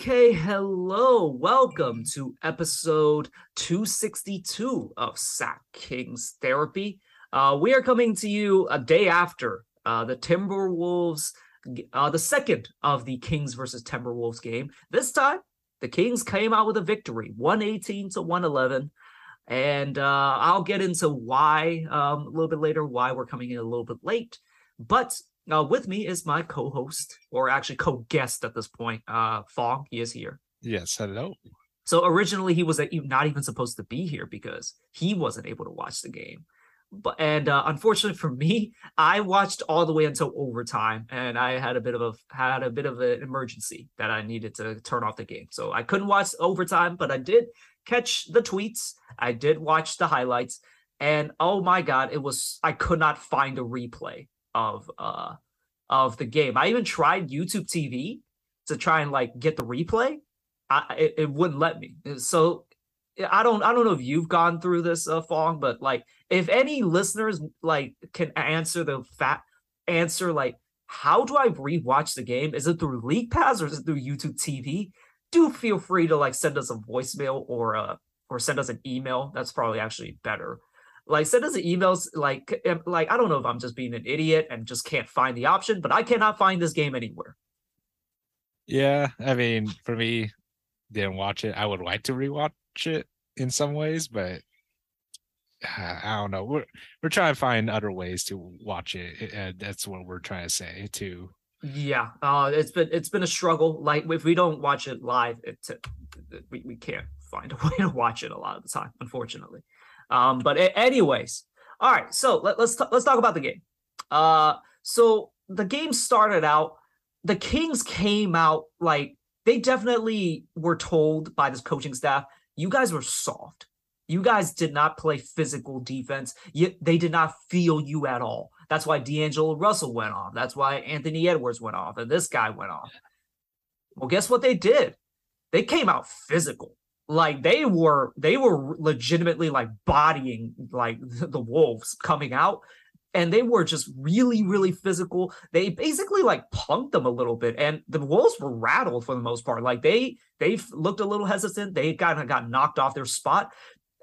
Okay, hello. Welcome to episode 262 of Sack Kings Therapy. Uh, we are coming to you a day after uh, the Timberwolves, uh, the second of the Kings versus Timberwolves game. This time, the Kings came out with a victory, 118 to 111. And uh, I'll get into why um, a little bit later, why we're coming in a little bit late. But uh, with me is my co-host, or actually co-guest at this point, uh, Fong. He is here. Yes, hello. So originally he was not even supposed to be here because he wasn't able to watch the game. But and uh, unfortunately for me, I watched all the way until overtime, and I had a bit of a had a bit of an emergency that I needed to turn off the game. So I couldn't watch overtime, but I did catch the tweets. I did watch the highlights, and oh my god, it was I could not find a replay of uh of the game. I even tried YouTube TV to try and like get the replay. I it, it wouldn't let me. So I don't I don't know if you've gone through this uh, Fong, but like if any listeners like can answer the fat answer like how do I rewatch the game? Is it through League Pass or is it through YouTube TV? Do feel free to like send us a voicemail or uh or send us an email. That's probably actually better like send us emails like like i don't know if i'm just being an idiot and just can't find the option but i cannot find this game anywhere. Yeah i mean for me didn't watch it. I would like to rewatch it in some ways but i don't know. We're we're trying to find other ways to watch it that's what we're trying to say too. Yeah uh it's been it's been a struggle. Like if we don't watch it live it, we, we can't find a way to watch it a lot of the time unfortunately um, but anyways, all right. So let, let's t- let's talk about the game. Uh, so the game started out. The Kings came out like they definitely were told by this coaching staff, you guys were soft. You guys did not play physical defense. You, they did not feel you at all. That's why D'Angelo Russell went off. That's why Anthony Edwards went off, and this guy went off. Well, guess what they did? They came out physical like they were they were legitimately like bodying like the wolves coming out. And they were just really really physical. They basically like punked them a little bit. And the wolves were rattled for the most part. Like they they looked a little hesitant. They kind of got knocked off their spot.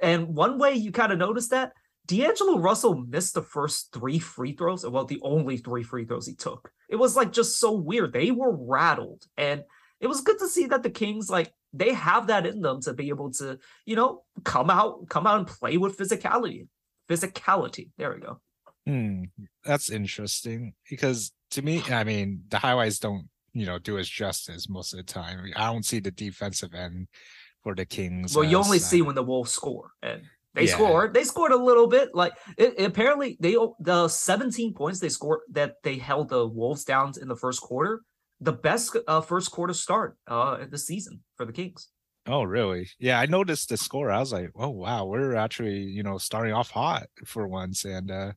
And one way you kind of noticed that D'Angelo Russell missed the first three free throws well the only three free throws he took. It was like just so weird. They were rattled. And it was good to see that the Kings like they have that in them to be able to, you know, come out, come out and play with physicality. Physicality. There we go. Hmm, that's interesting because to me, I mean, the highlights don't, you know, do us justice most of the time. I don't see the defensive end for the Kings. Well, you only uh, see when the Wolves score, and they yeah. scored. They scored a little bit. Like it, apparently, they the 17 points they scored that they held the Wolves down in the first quarter the best uh, first quarter start uh the season for the Kings. Oh, really? Yeah, I noticed the score. I was like, oh wow, we're actually you know starting off hot for once, and uh,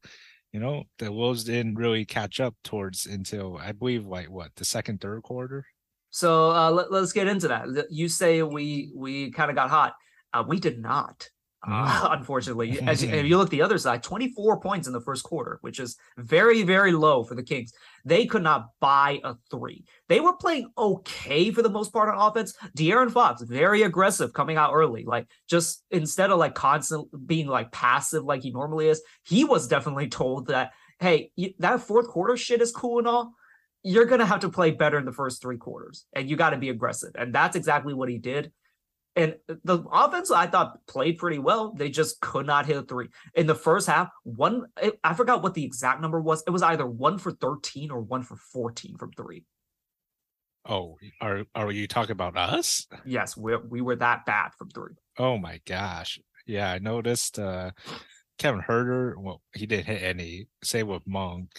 you know the Wolves didn't really catch up towards until I believe like what the second third quarter. So uh, let, us get into that. You say we we kind of got hot. Uh, we did not. Uh, unfortunately, as you, if you look the other side, 24 points in the first quarter, which is very, very low for the Kings. They could not buy a three. They were playing okay for the most part on offense. De'Aaron Fox, very aggressive coming out early. Like just instead of like constant being like passive like he normally is, he was definitely told that, hey, that fourth quarter shit is cool and all. You're gonna have to play better in the first three quarters, and you got to be aggressive. And that's exactly what he did. And the offense, I thought, played pretty well. They just could not hit a three. In the first half, one, I forgot what the exact number was. It was either one for 13 or one for 14 from three. Oh, are are you talking about us? Yes, we we were that bad from three. Oh my gosh. Yeah, I noticed uh Kevin Huerter. well, he didn't hit any. Same with Monk.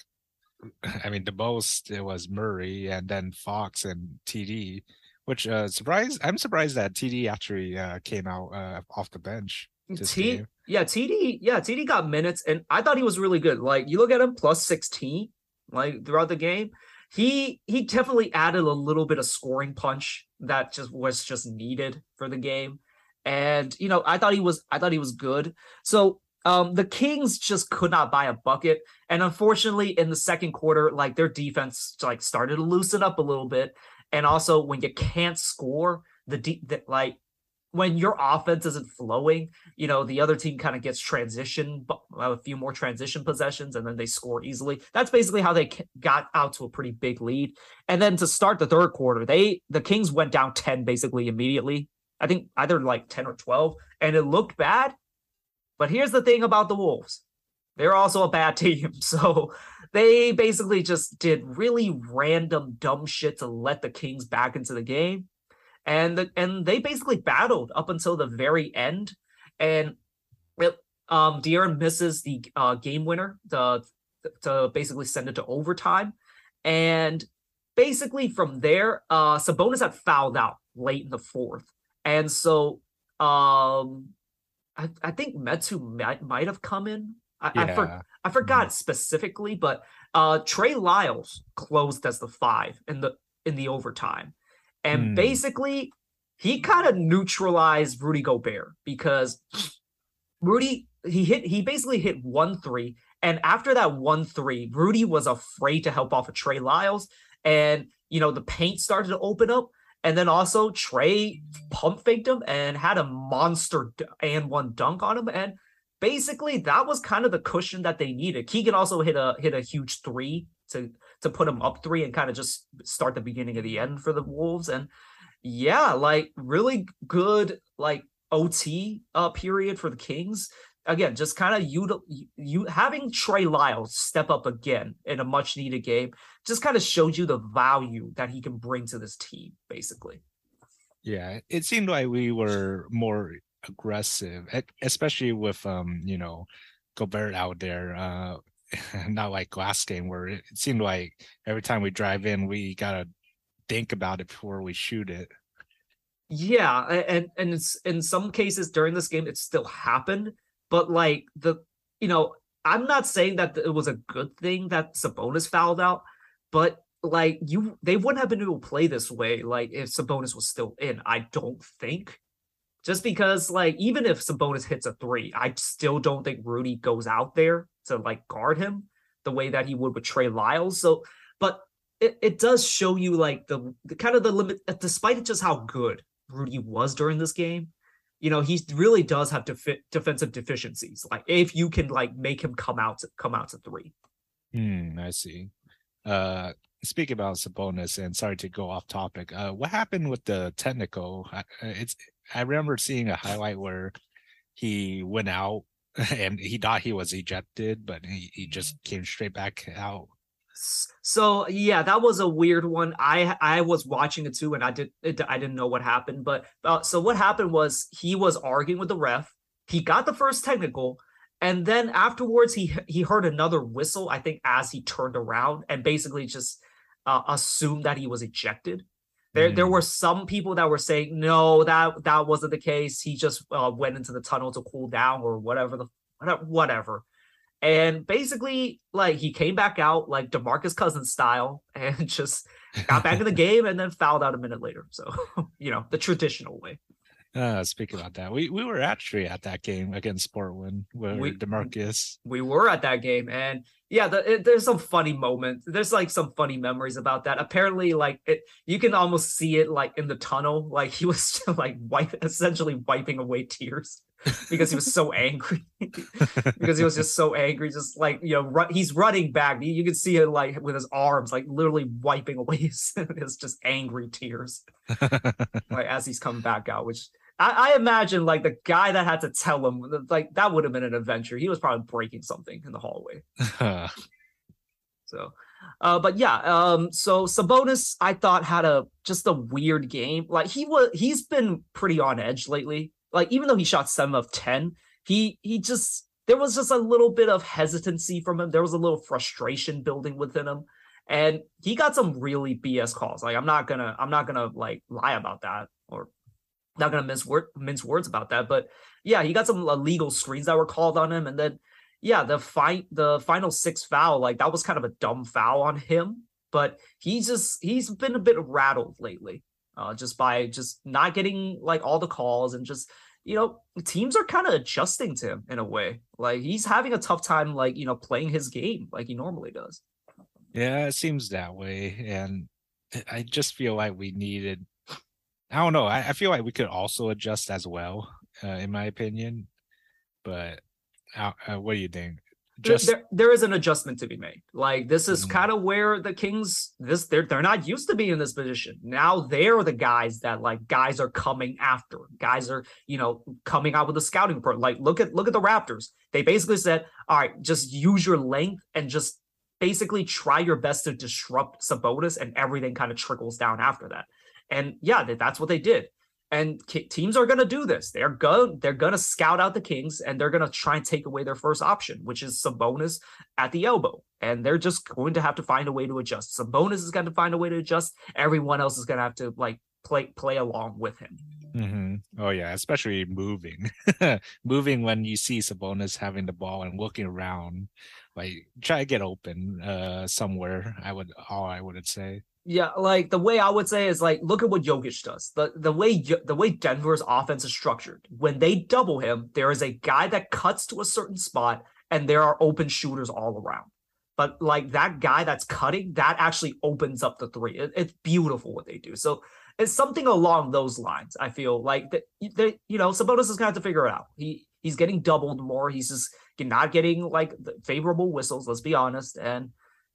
I mean, the most it was Murray and then Fox and TD which uh surprised i'm surprised that td actually uh came out uh off the bench T- yeah td yeah td got minutes and i thought he was really good. Like you look at him plus 16 like throughout the game. He he definitely added a little bit of scoring punch that just was just needed for the game. And you know i thought he was i thought he was good. So um the kings just could not buy a bucket. And unfortunately in the second quarter like their defense like started to loosen up a little bit and also when you can't score, the, deep the like when your offense isn't flowing, you know, the other team kind of gets transition, uh, a few more transition possessions, and then they score easily. That's basically how they got out to a pretty big lead. And then to start the third quarter, they the Kings went down 10 basically immediately. I think either like 10 or 12, and it looked bad. But here's the thing about the Wolves. They're also a bad team. So they basically just did really random dumb shit to let the Kings back into the game. And the, and they basically battled up until the very end, and it, um, De'Aaron misses the uh, game winner to to basically send it to overtime, and basically from there, uh, Sabonis had fouled out late in the fourth, and so um, I, I think Metu might might have come in. I, yeah. I, for, I forgot mm-hmm. specifically, but uh, Trey Lyles closed as the five in the in the overtime. And mm. basically, he kind of neutralized Rudy Gobert because Rudy he hit he basically hit one three, and after that one three, Rudy was afraid to help off of Trey Lyles, and you know the paint started to open up, and then also Trey pump faked him and had a monster and one dunk on him, and basically that was kind of the cushion that they needed. Keegan also hit a hit a huge three to to put them up three and kind of just start the beginning of the end for the Wolves. And yeah, like really good like OT uh period for the Kings. Again, just kind of you you having Trey Lyles step up again in a much needed game just kind of showed you the value that he can bring to this team, basically. Yeah, it seemed like we were more aggressive, especially with um, you know, Gobert out there. Uh not like last game where it, seemed like every time we drive in, we gotta think about it before we shoot it. Yeah, and and it's in some cases during this game it still happened, but like the you know I'm not saying that it was a good thing that Sabonis fouled out, but like you they wouldn't have been able to play this way like if Sabonis was still in. I don't think. Just because like even if Sabonis hits a three, I still don't think Rudy goes out there to like guard him the way that he would with Trey Lyles. So, but it, it does show you like the, the kind of the limit, despite just how good Rudy was during this game. You know, he really does have defensive deficiencies. Like if you can like make him come out to come out to three. Hmm, I see. Uh speaking about Sabonis, and sorry to go off topic. Uh, what happened with the technical? It's I remember seeing a highlight where he went out and he thought he was ejected, but he, he just came straight back out. So yeah, that was a weird one. I I was watching it too, and I did it, I didn't know what happened. But uh, so what happened was he was arguing with the ref. He got the first technical, and then afterwards he he heard another whistle. I think as he turned around and basically just uh, assumed that he was ejected. There, mm. there were some people that were saying no, that that wasn't the case. He just uh, went into the tunnel to cool down or whatever the whatever. And basically, like he came back out like Demarcus Cousins style and just got back in the game and then fouled out a minute later. So, you know, the traditional way. Uh, speaking about that, we, we were actually at that game against Portland where we, Demarcus. We were at that game, and yeah, the, it, there's some funny moments. There's like some funny memories about that. Apparently, like it, you can almost see it like in the tunnel. Like he was like wipe, essentially wiping away tears because he was so angry. because he was just so angry, just like you know, ru- he's running back. You, you can see it like with his arms, like literally wiping away his, his just angry tears, like as he's coming back out, which I, I, imagine like the guy that had to tell him like that would have been an adventure. He was probably breaking something in the hallway. so, uh, but yeah, um, so Sabonis I thought had a just a weird game. Like he was, he's been pretty on edge lately. Like even though he shot seven of ten, he he just there was just a little bit of hesitancy from him. There was a little frustration building within him and he got some really bs calls like i'm not gonna i'm not gonna like lie about that or not gonna mince, word, mince words about that, but yeah, he got some illegal screens that were called on him, and then yeah, the fight, the final six foul, like that was kind of a dumb foul on him, but he's just he's been a bit rattled lately, uh, just by just not getting like all the calls and just you know teams are kind of adjusting to him in a way, like he's having a tough time like you know playing his game like he normally does. Yeah, it seems that way, and I just feel like we needed. I don't know. I, I feel like we could also adjust as well, uh, in my opinion. But uh, uh, what do you think? Just there, there is an adjustment to be made. Like this is Mhm. kind of where the Kings this they're they're not used to being in this position. Now they're the guys that like guys are coming after. Guys are, you know, coming out with a scouting report. Like look at look at the Raptors. They basically said, "All right, just use your length and just basically try your best to disrupt Sabonis and everything kind of trickles down after that." And yeah, that's what they did. And teams are going to do this. They're go they're going to scout out the Kings and they're going to try and take away their first option, which is Sabonis at the elbow. And they're just going to have to find a way to adjust. Sabonis is going to find a way to adjust. Everyone else is going to have to like play play along with him. Mm-hmm. Oh yeah, especially moving, moving when you see Sabonis having the ball and looking around, like try to get open uh somewhere. I would all I would say. Yeah, like the way I would say is like look at what Jokic does. The the way the way Denver's offense is structured. When they double him, there is a guy that cuts to a certain spot and there are open shooters all around. But like that guy that's cutting, that actually opens up the three. It- it's beautiful what they do. So it's something along those lines. I feel like that they, you know, Sabonis is gonna have to figure it out. He he's getting doubled more. He's just not getting like favorable whistles. Let's be honest. And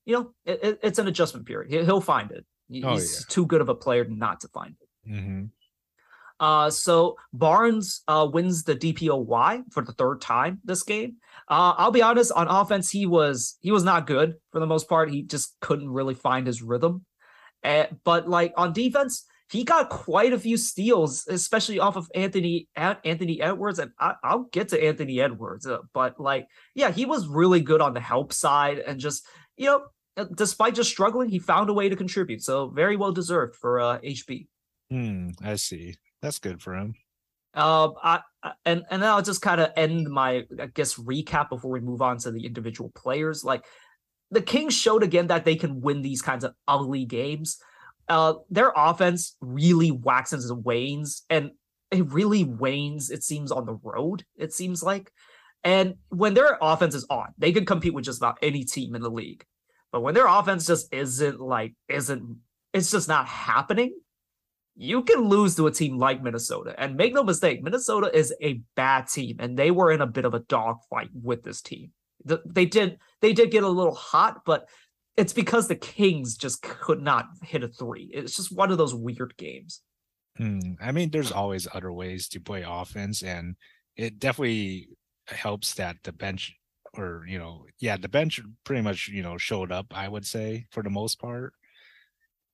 you know, it, it- it's an adjustment period. He, he'll find it. He- Oh, he's too good of a player not to find it. hmm Uh, so Barnes uh, wins the DPOY for the third time this game. Uh, I'll be honest, on offense, he was he was not good for the most part. He just couldn't really find his rhythm. Uh, but like on defense, he got quite a few steals, especially off of Anthony An- Anthony Edwards. And I, I'll get to Anthony Edwards, uh, but like, yeah, he was really good on the help side, and just you know, despite just struggling, he found a way to contribute. So very well deserved for uh, HB. Hmm, I see. That's good for him. Um, I, I- and and then I'll just kind of end my I guess recap before we move on to the individual players. Like the Kings showed again that they can win these kinds of ugly games. Uh, their offense really waxes and wanes, and it really wanes. It seems on the road. It seems like, and when their offense is on, they can compete with just about any team in the league. But when their offense just isn't like isn't it's just not happening you can lose to a team like Minnesota. And make no mistake, Minnesota is a bad team, and they were in a bit of a dogfight with this team. They did they did get a little hot, but it's because the Kings just could not hit a three. It's just one of those weird games. Hmm. I mean, there's always other ways to play offense, and it definitely helps that the bench, or you know, yeah, the bench pretty much you know showed up. I would say for the most part.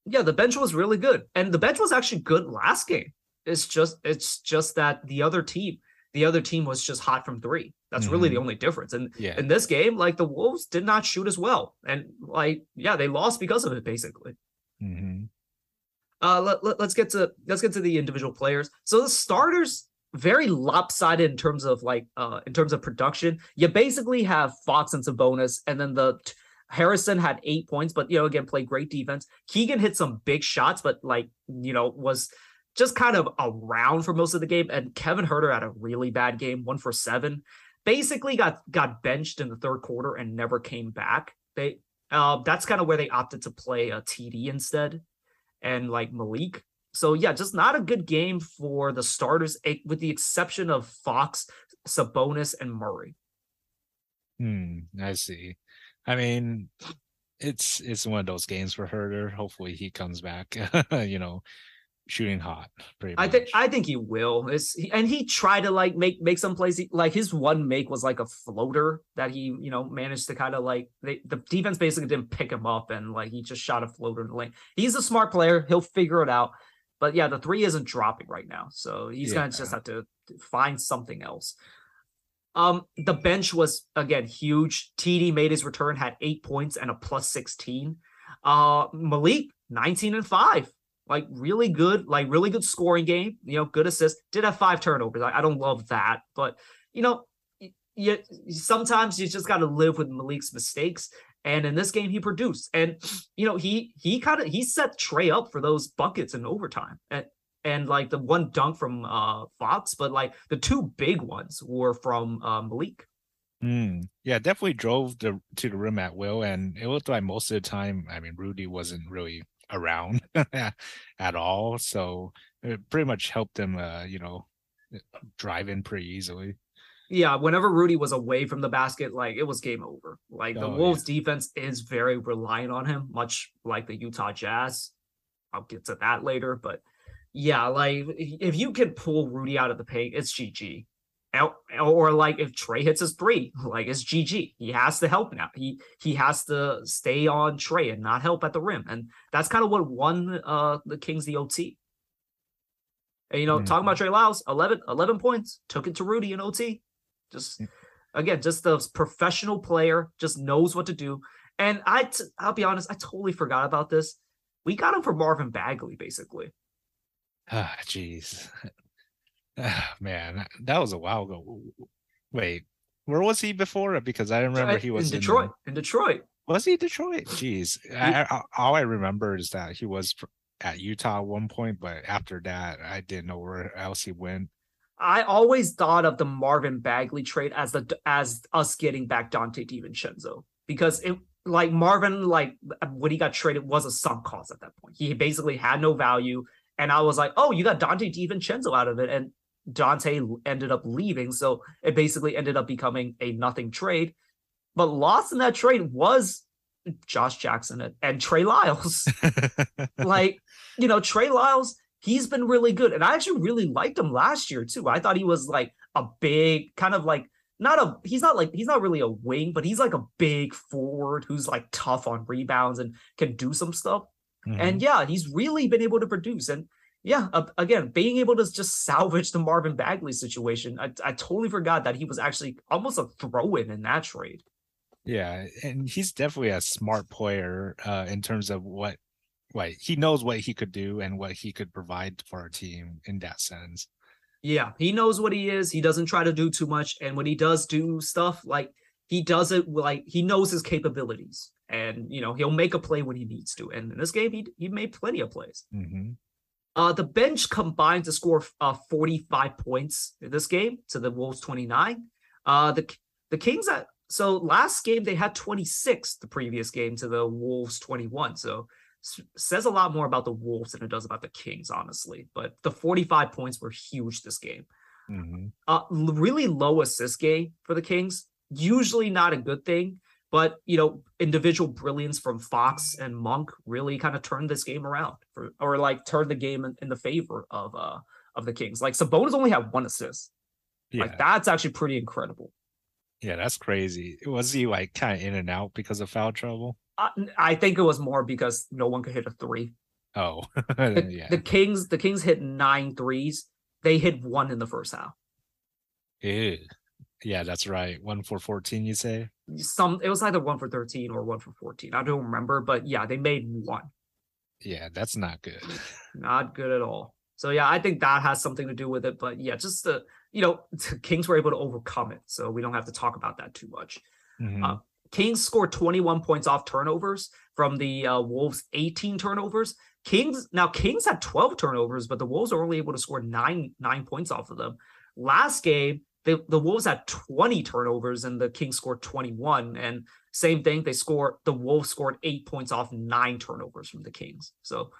Yeah, the bench was really good, and the bench was actually good last game. It's just it's just that the other team, the other team was just hot from three. That's really the only difference. And Yeah. in this game, like the Wolves did not shoot as well, and like yeah, they lost because of it basically. Mm-hmm. Uh, let, let, us get to let's get to the individual players. So the starters very lopsided in terms of like uh in terms of production. You basically have Fox and Sabonis, and then the t- Harrison had eight points, but you know again played great defense. Keegan hit some big shots, but like you know was just kind of around for most of the game. And Kevin Huerter had a really bad game, one for seven. Basically got got benched in the third quarter and never came back. They uh, that's kind of where they opted to play a TD instead and like Malik. So yeah, just not a good game for the starters, eh, with the exception of Fox, Sabonis, and Murray. Hmm. I see. I mean, it's it's one of those games for Huerter. Hopefully, he comes back. you know, shooting hot. Pretty I think. I think he will. It's, and he tried to like make make some plays. He- Like his one make was like a floater that he you know managed to kind of like they, the defense basically didn't pick him up and like he just shot a floater in the lane. He's a smart player. He'll figure it out. But yeah, the three isn't dropping right now, so he's gonna just have to find something else. Um, the bench was again huge. TD made his return, had eight points and a plus 16. Uh Malik, 19 and 5. Like really good, like really good scoring game, you know, good assist. Did have five turnovers. I, I don't love that, but you know, you, sometimes you just gotta live with Malik's mistakes. And in this game, he produced. And you know, he he kind of he set Trey up for those buckets in overtime. And and like the one dunk from uh Fox, but like the two big ones were from uh, Malik. Mm, yeah, definitely drove the to the rim at will, and it looked like most of the time. I mean, Rudy wasn't really around at all. So it pretty much helped them, uh, you know, drive in pretty easily. Yeah, whenever Rudy was away from the basket, like it was game over. Like the Oh, Wolves defense is very reliant on him, much like the Utah Jazz. I'll get to that later, but yeah, like if you can pull Rudy out of the paint, it's GG. Or, like if Trey hits his three, like it's GG. He has to help now. He he has to stay on Trey and not help at the rim, and that's kind of what won uh the Kings the OT. And you know, talking about Trey Lyles, 11, 11 points, took it to Rudy in OT. Just Mm. again, just the professional player, just knows what to do. And I, t- I'll be honest, I totally forgot about this. We got him for Marvin Bagley, basically. Ah, jeez. Ah, Man, that was a while ago. Wait, where was he before? Because I remember he was in in, Detroit. uh, in Detroit. was he Detroit? Jeez, I, I, all I remember is that he was at Utah at one point, but after that, I didn't know where else he went. I always thought of the Marvin Bagley trade as the as us getting back Donte DiVincenzo because it like Marvin like when he got traded was a sunk cost at that point. He basically had no value, and I was like, oh, you got Donte DiVincenzo out of it, and Donte ended up leaving, so it basically ended up becoming a nothing trade. But lost in that trade was Josh Jackson and, and Trey Lyles. like, you know, Trey Lyles, he's been really good. And I actually really liked him last year too. I thought he was like a big kind of like not a he's not like he's not really a wing, but he's like a big forward who's like tough on rebounds and can do some stuff. Mhm. And yeah, he's really been able to produce. And yeah, uh, again, being able to just salvage the Marvin Bagley situation, I, I totally forgot that he was actually almost a throw in in that trade. Yeah, and he's definitely a smart player uh, in terms of what, what he knows what he could do and what he could provide for our team in that sense. Yeah, he knows what he is. He doesn't try to do too much. And when he does do stuff, like he does it like he knows his capabilities. And you know, he'll make a play when he needs to. And in this game, he he made plenty of plays. hmm Uh the bench combined to score uh 45 points in this game to the Wolves 29. Uh the the Kings at so last game they had 26 the previous game to the Wolves 21. So says a lot more about the Wolves than it does about the Kings, honestly. But the 45 points were huge this game hmm uh really low assist game for the Kings. Usually not a good thing, but you know, individual brilliance from Fox and Monk really kind of turned this game around for or like turned the game in, in the favor of uh of the Kings. Like Sabonis only had one assist. Yeah, Like that's actually pretty incredible. yeah, that's crazy. Was he like kind of in and out because of foul trouble? I, think it was more because no one could hit a three. Oh, The, yeah. the Kings, the Kings hit nine threes. They hit one in the first half. Ew. Yeah, that's right. One for fourteen, you say? Some it was either one for 13 or one for 14. I don't remember, but yeah, they made one. Yeah, that's not good. not good at all. So yeah, I think that has something to do with it. But yeah, just the you know, the Kings were able to overcome it, so we don't have to talk about that too much. Mhm. Uh, Kings scored 21 points off turnovers from the uh, Wolves 18 turnovers. Kings now Kings had 12 turnovers, but the Wolves are only able to score nine nine points off of them. Last game, the, the Wolves had 20 turnovers and the Kings scored 21. And same thing, they scored the Wolves scored eight points off nine turnovers from the Kings. So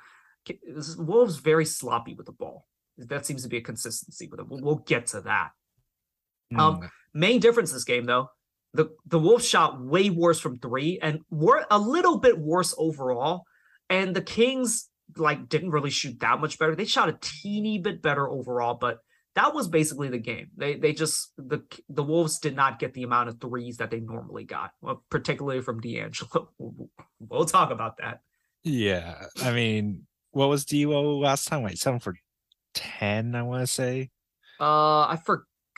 this Wolves very sloppy with the ball. That seems to be a consistency with it. We'll, we'll get to that. um, Mm, Main difference this game though, the the Wolves shot way worse from three and were a little bit worse overall. And the Kings like didn't really shoot that much better. They shot a teeny bit better overall, but that was basically the game. They they just the the Wolves did not get the amount of threes that they normally got, well, particularly from D'Angelo. We'll, talk about that. yeah, I mean, what was Devo last time? Like seven for ten, I want to say. Uh, I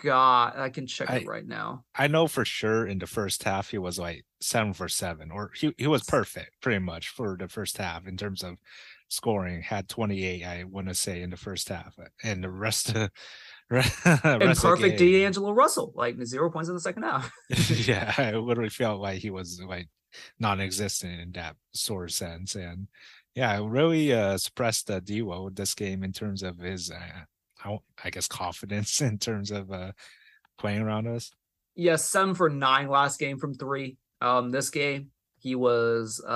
forgot. I can check it right now. I know for sure in the first half he was like seven for seven, or he, he was perfect pretty much for the first half in terms of scoring. Had 28, I want to say, in the first half, and the rest of rest And the perfect D'Angelo Russell, like zero points in the second half. yeah, I literally felt like he was like non-existent in that sort of sense, and yeah, really uh, suppressed uh, Dewo with this game in terms of his, uh, I guess, confidence in terms of uh, playing around us. Yes, seven for nine last game from three. Um, this game he was uh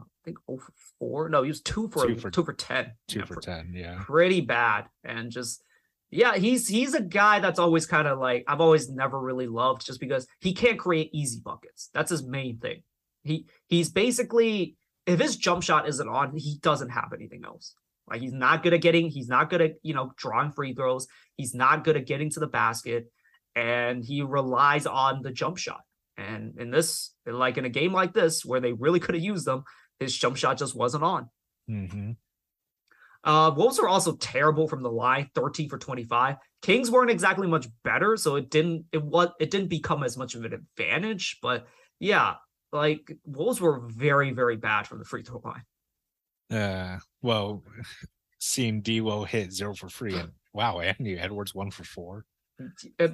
I think 0 for four. No, he was two for Two for- two for ten. Two Yeah, for ten. Yeah. pretty bad and just yeah he's he's a guy that's always kind of like i've always never really loved just because he can't create easy buckets that's his main thing he he's basically if his jump shot isn't on he doesn't have anything else like he's not good at getting he's not good at you know drawing free throws he's not good at getting to the basket and he relies on the jump shot and in this like in a game like this where they really could have used them his jump shot just wasn't on hmm uh, Wolves were also terrible from the line, 13 for 25. Kings weren't exactly much better, so it didn't it was it didn't become as much of an advantage. But yeah, like Wolves were very, very bad from the free throw line. Uh, well, seeing Dewo hit zero for free, and wow, Anthony Edwards one for four.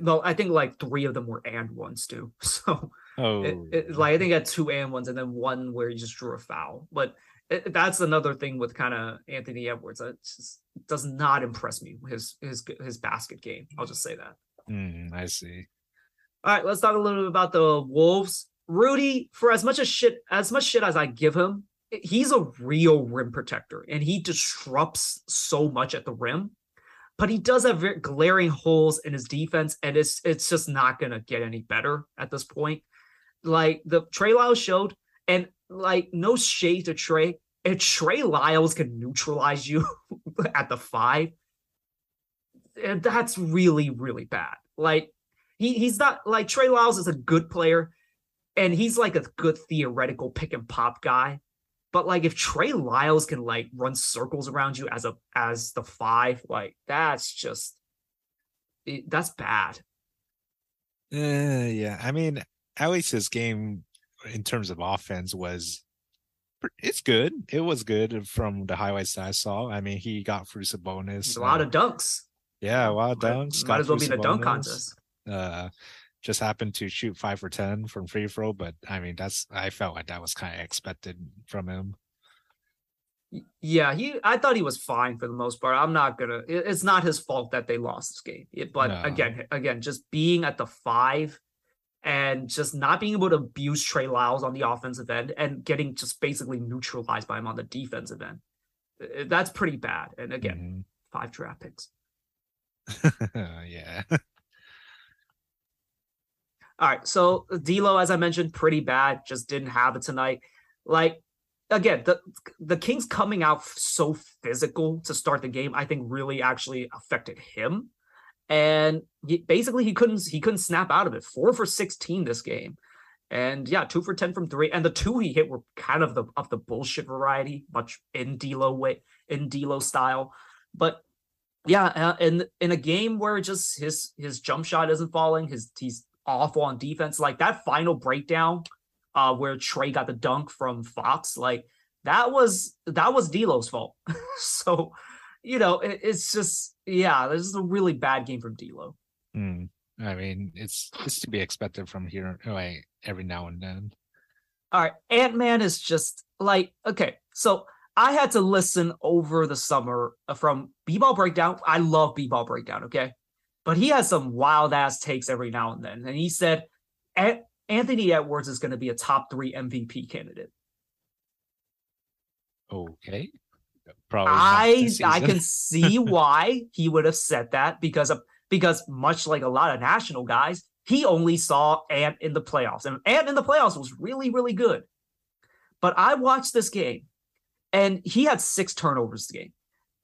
No, I think like three of them were and ones too. So Oh, it, it, like I think I had two and ones and then one where he just drew a foul. But it, that's another thing with kind of Anthony Edwards. It just does not impress me his his his basket game. I'll just say that. mm, I see. All right, let's talk a little bit about the Wolves. Rudy, for as much as shit as much shit as I give him, he's a real rim protector and he disrupts so much at the rim. But he does have very glaring holes in his defense, and it's it's just not gonna get any better at this point. Like the Trey Lyles showed, and like no shade to Trey. If Trey Lyles can neutralize you at the five, eh, that's really, really bad. Like he he's not like Trey Lyles is a good player, and he's like a good theoretical pick and pop guy. But like if Trey Lyles can like run circles around you as a as the five, like that's just it, that's bad. Uh, yeah, I mean, at least his game in terms of offense was it's good. It was good from the highlights that I saw. I mean, he got through Sabonis. There's a lot uh, of dunks. yeah, a lot of dunks. Might got as well be in a dunk contest. Uh, just happened to shoot five for ten from free throw, but I mean, that's I felt like that was kind of expected from him. Yeah, he. I thought he was fine for the most part. I'm not gonna. it- It's not his fault that they lost this game. It- but No. again, again, just being at the five and just not being able to abuse Trey Lyles on the offensive end and getting just basically neutralized by him on the defensive end. That's pretty bad. And again, mm-hmm. five draft picks. Yeah. All right. So D'Lo, as I mentioned, pretty bad. Just didn't have it tonight. Like again, the the Kings coming out so physical to start the game, I think really actually affected him. And he, basically, he couldn't he couldn't snap out of it. Four for sixteen this game, and yeah, two for ten from three. And the two he hit were kind of the of the bullshit variety, much in D'Lo way in D'Lo style. But yeah, uh, in in a game where just his his jump shot isn't falling, his he's awful on defense. Like that final breakdown, uh, where Trey got the dunk from Fox, like that was that was D'Lo's fault. so, you know, it, it's just yeah, this is a really bad game from D'Lo. Mm. I mean, it's it's to be expected from here, like every now and then. All right, Ant Man is just like okay. So I had to listen over the summer from B-ball breakdown. I love B-ball breakdown. Okay, but he has some wild ass takes every now and then, and he said Anthony Edwards is going to be a top three MVP candidate. Okay. Probably. I I can see why he would have said that because of because much like a lot of national guys, he only saw Ant in the playoffs, and Ant in the playoffs was really really good. But I watched this game, and he had six turnovers this game.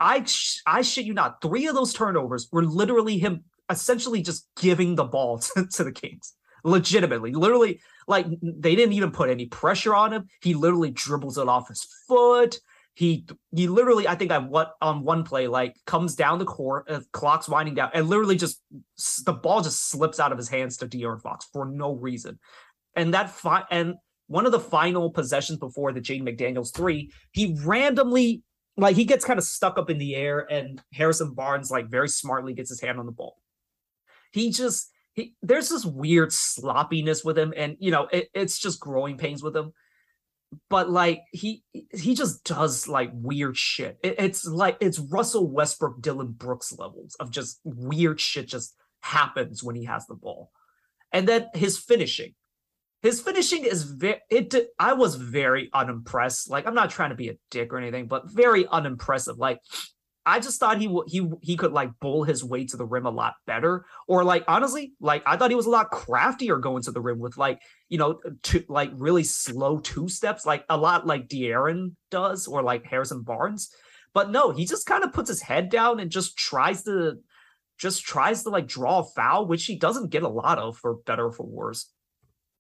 I I shit you not, three of those turnovers were literally him essentially just giving the ball to, to the Kings, legitimately, literally. Like they didn't even put any pressure on him. He literally dribbles it off his foot he he literally i think i what on one play like comes down the court uh, clock's winding down and literally just the ball just slips out of his hands to De'Aaron Fox for no reason and that fi- and one of the final possessions before the Jaden McDaniels three he randomly like he gets kind of stuck up in the air and Harrison Barnes like very smartly gets his hand on the ball he just he, there's this weird sloppiness with him and you know it, it's just growing pains with him but like he he just does like weird shit. It, it's like it's Russell Westbrook, Dillon Brooks levels of just weird shit just happens when he has the ball. And then his finishing. His finishing is very it i was very unimpressed. Like i'm not trying to be a dick or anything but very unimpressive. Like i just thought he would he he could like bowl his way to the rim a lot better. Or like honestly like i thought he was a lot craftier going to the rim with like you know two like really slow two steps like a lot like De'Aaron does or like harrison barnes. But no he just kind of puts his head down and just tries to just tries to like draw a foul which he doesn't get a lot of for better or for worse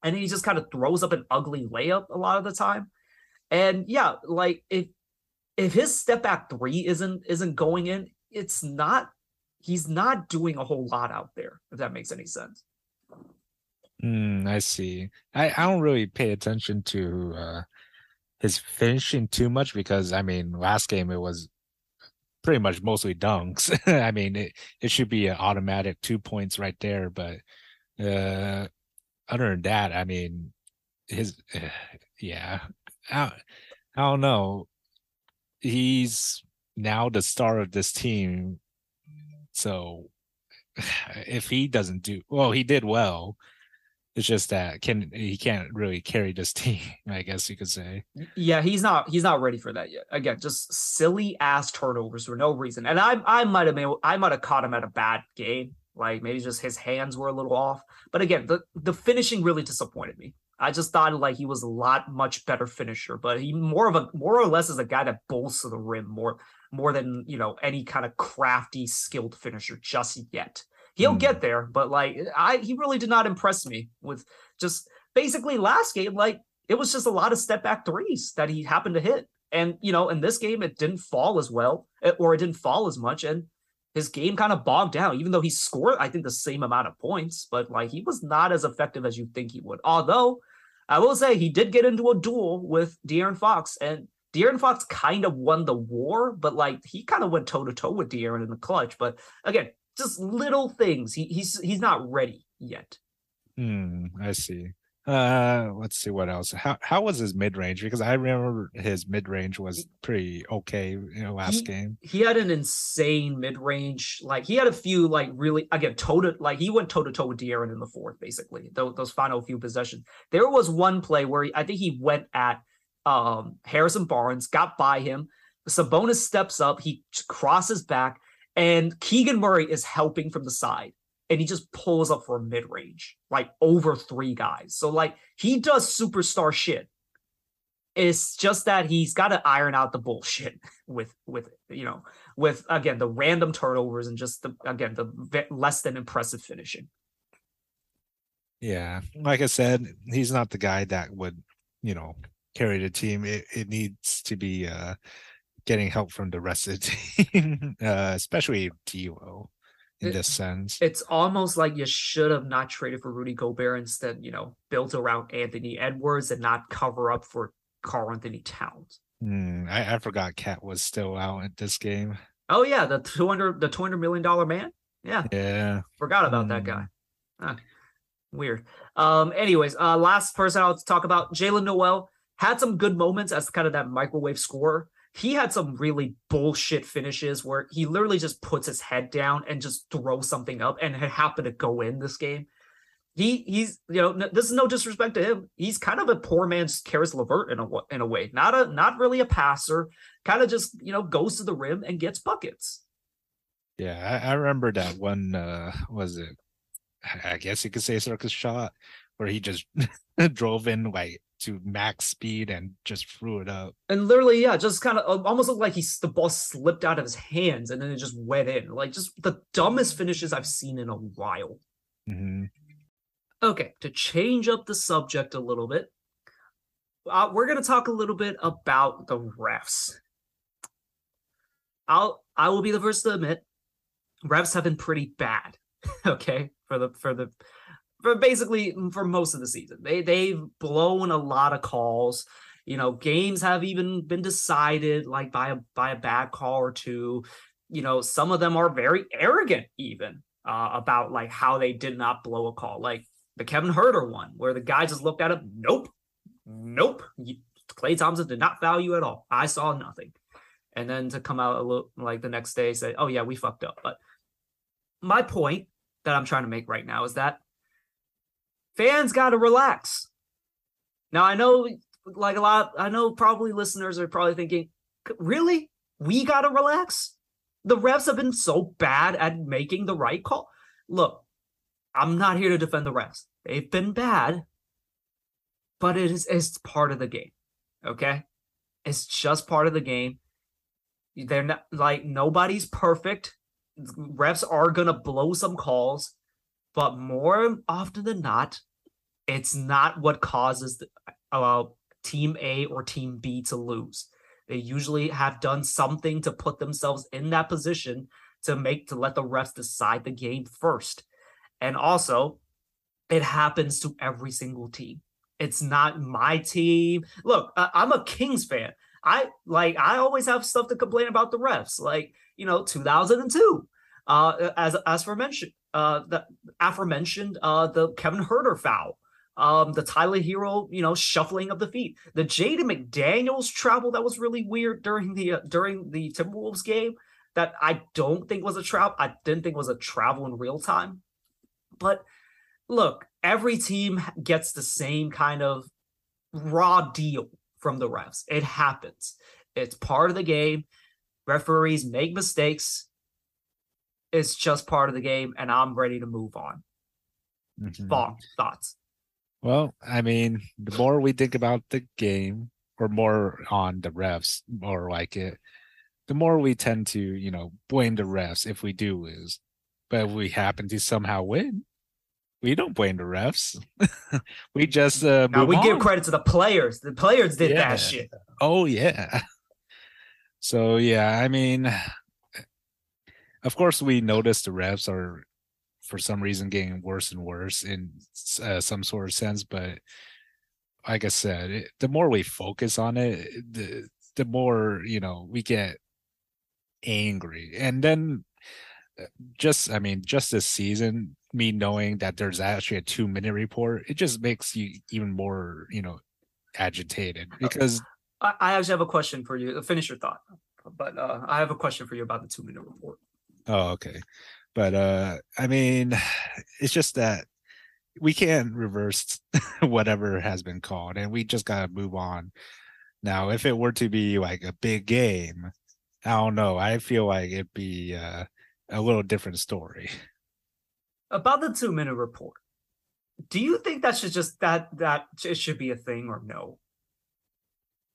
and he just kind of throws up an ugly layup a lot of the time. And yeah, like if if his step back three isn't isn't going in, it's not he's not doing a whole lot out there, if that makes any sense. Mm, I see. I, I don't really pay attention to uh, his finishing too much because I mean, last game it was pretty much mostly dunks. I mean, it, it should be an automatic two points right there, but uh, other than that, I mean, his eh, yeah, I, I don't know. He's now the star of this team, so if he doesn't do well, he did well. It's just that can he can't really carry this team, I guess you could say. Yeah, he's not he's not ready for that yet. Again, just silly ass turnovers for no reason. And I I might have made I might have caught him at a bad game. Like maybe just his hands were a little off. But again, the, the finishing really disappointed me. I just thought like he was a lot much better finisher, but he more of a more or less is a guy that bowls to the rim more more than you know any kind of crafty, skilled finisher just yet. He'll mm. get there, but like I he really did not impress me with just basically last game, like it was just a lot of step back threes that he happened to hit. And you know, in this game, it didn't fall as well, eh, or it didn't fall as much. And his game kind of bogged down, even though he scored, I think, the same amount of points, but like he was not as effective as you think he would. Although I will say he did get into a duel with De'Aaron Fox, and De'Aaron Fox kind of won the war, but like he kind of went toe to toe with De'Aaron in the clutch. But again, just little things. He he's he's not ready yet. Hmm, I see. Uh, let's see what else. How how was his mid range? Because I remember his mid range was pretty okay in the last he, game. He had an insane mid range. Like he had a few like really again toe to like he went toe to toe with De'Aaron in the fourth. Basically, those, those final few possessions. There was one play where he, I think he went at um Harrison Barnes, got by him. Sabonis steps up, he crosses back, and Keegan Murray is helping from the side and he just pulls up for a mid range, like over three guys. So like he does superstar shit. It's just that he's got to iron out the bullshit with with you know with again the random turnovers and just the again the less than impressive finishing. Yeah, like I said, he's not the guy that would you know carry the team. It it needs to be uh getting help from the rest of the team, uh, especially D'Lo in it, this sense. It's almost like you should have not traded for Rudy Gobert instead, you know, built around Anthony Edwards and not cover up for Karl-Anthony Towns. Mm, I, I forgot KAT was still out at this game. Oh yeah, the two hundred the two hundred million dollar man. Yeah. Yeah. Forgot about mm. that guy. Huh. Weird. Um, anyways, uh last person I'll talk about, Jaylen Nowell had some good moments as kind of that microwave scorer he had some really bullshit finishes where he literally just puts his head down and just throws something up and it happened to go in this game. He he's you know this is no disrespect to him. He's kind of a poor man's Caris LeVert in a in a way. Not a not really a passer. Kind of just you know goes to the rim and gets buckets. Yeah, I, I remember that one. Uh, was it? I guess you could say circus shot where he just drove in like to max speed and just threw it up. And literally, yeah, just kind of almost looked like he's the ball slipped out of his hands and then it just went in. Like just the dumbest finishes I've seen in a while. Mm-hmm. Okay, to change up the subject a little bit, uh, we're gonna talk a little bit about the refs. I'll I will be the first to admit, refs have been pretty bad. okay, for the for the for basically for most of the season. They they've blown a lot of calls. You know, games have even been decided like by a by a bad call or two. You know, some of them are very arrogant even uh, about like how they did not blow a call. Like the Kevin Huerter one, where the guy just looked at him, nope, nope. Klay Thompson did not value at all. I saw nothing. And then to come out a little like the next day say, oh yeah, we fucked up. But my point that I'm trying to make right now is that fans got to relax. Now I know like a lot I know probably listeners are probably thinking, really? We gotta relax? The refs have been so bad at making the right call. Look, I'm not here to defend the refs. They've been bad, but it is it's part of the game. Okay? It's just part of the game. They're not like nobody's perfect. Refs are gonna blow some calls, but more often than not, it's not what causes the, uh, team A or team B to lose. They usually have done something to put themselves in that position to make to let the refs decide the game first. And also, it happens to every single team. It's not my team. Look, I'm a Kings fan. I like I always have stuff to complain about the refs. Like, you know, 2002. Uh as as for mentioned, uh the aforementioned uh the Kevin Huerter foul. Um, the Tyler Herro, you know, shuffling of the feet, the Jaden McDaniels travel that was really weird during the uh, during the Timberwolves game that I don't think was a travel. I didn't think was a travel in real time. But look, every team gets the same kind of raw deal from the refs. It happens. It's part of the game. Referees make mistakes. It's just part of the game, and I'm ready to move on. mm thoughts. Well, I mean, the more we think about the game, or more on the refs, more like it, the more we tend to, you know, blame the refs if we do lose. But if we happen to somehow win, we don't blame the refs. we just uh now we on. give credit to the players. The players did yeah. that shit. Oh yeah. So yeah, I mean, of course we notice the refs are for some reason getting worse and worse in uh, some sort of sense, but like I said, it, the more we focus on it, the the more you know we get angry, and then uh, just I mean, just this season, me knowing that there's actually a two minute report, it just makes you even more, you know, agitated because I, I actually have a question for you. Finish your thought, but uh, I have a question for you about the two minute report. Oh, okay. But uh I mean, it's just that we can't reverse whatever has been called and we just gotta move on. Now, if it were to be like a big game, I don't know. I feel like it'd be uh, a little different story about the two minute report do you think that should just that that it should be a thing or no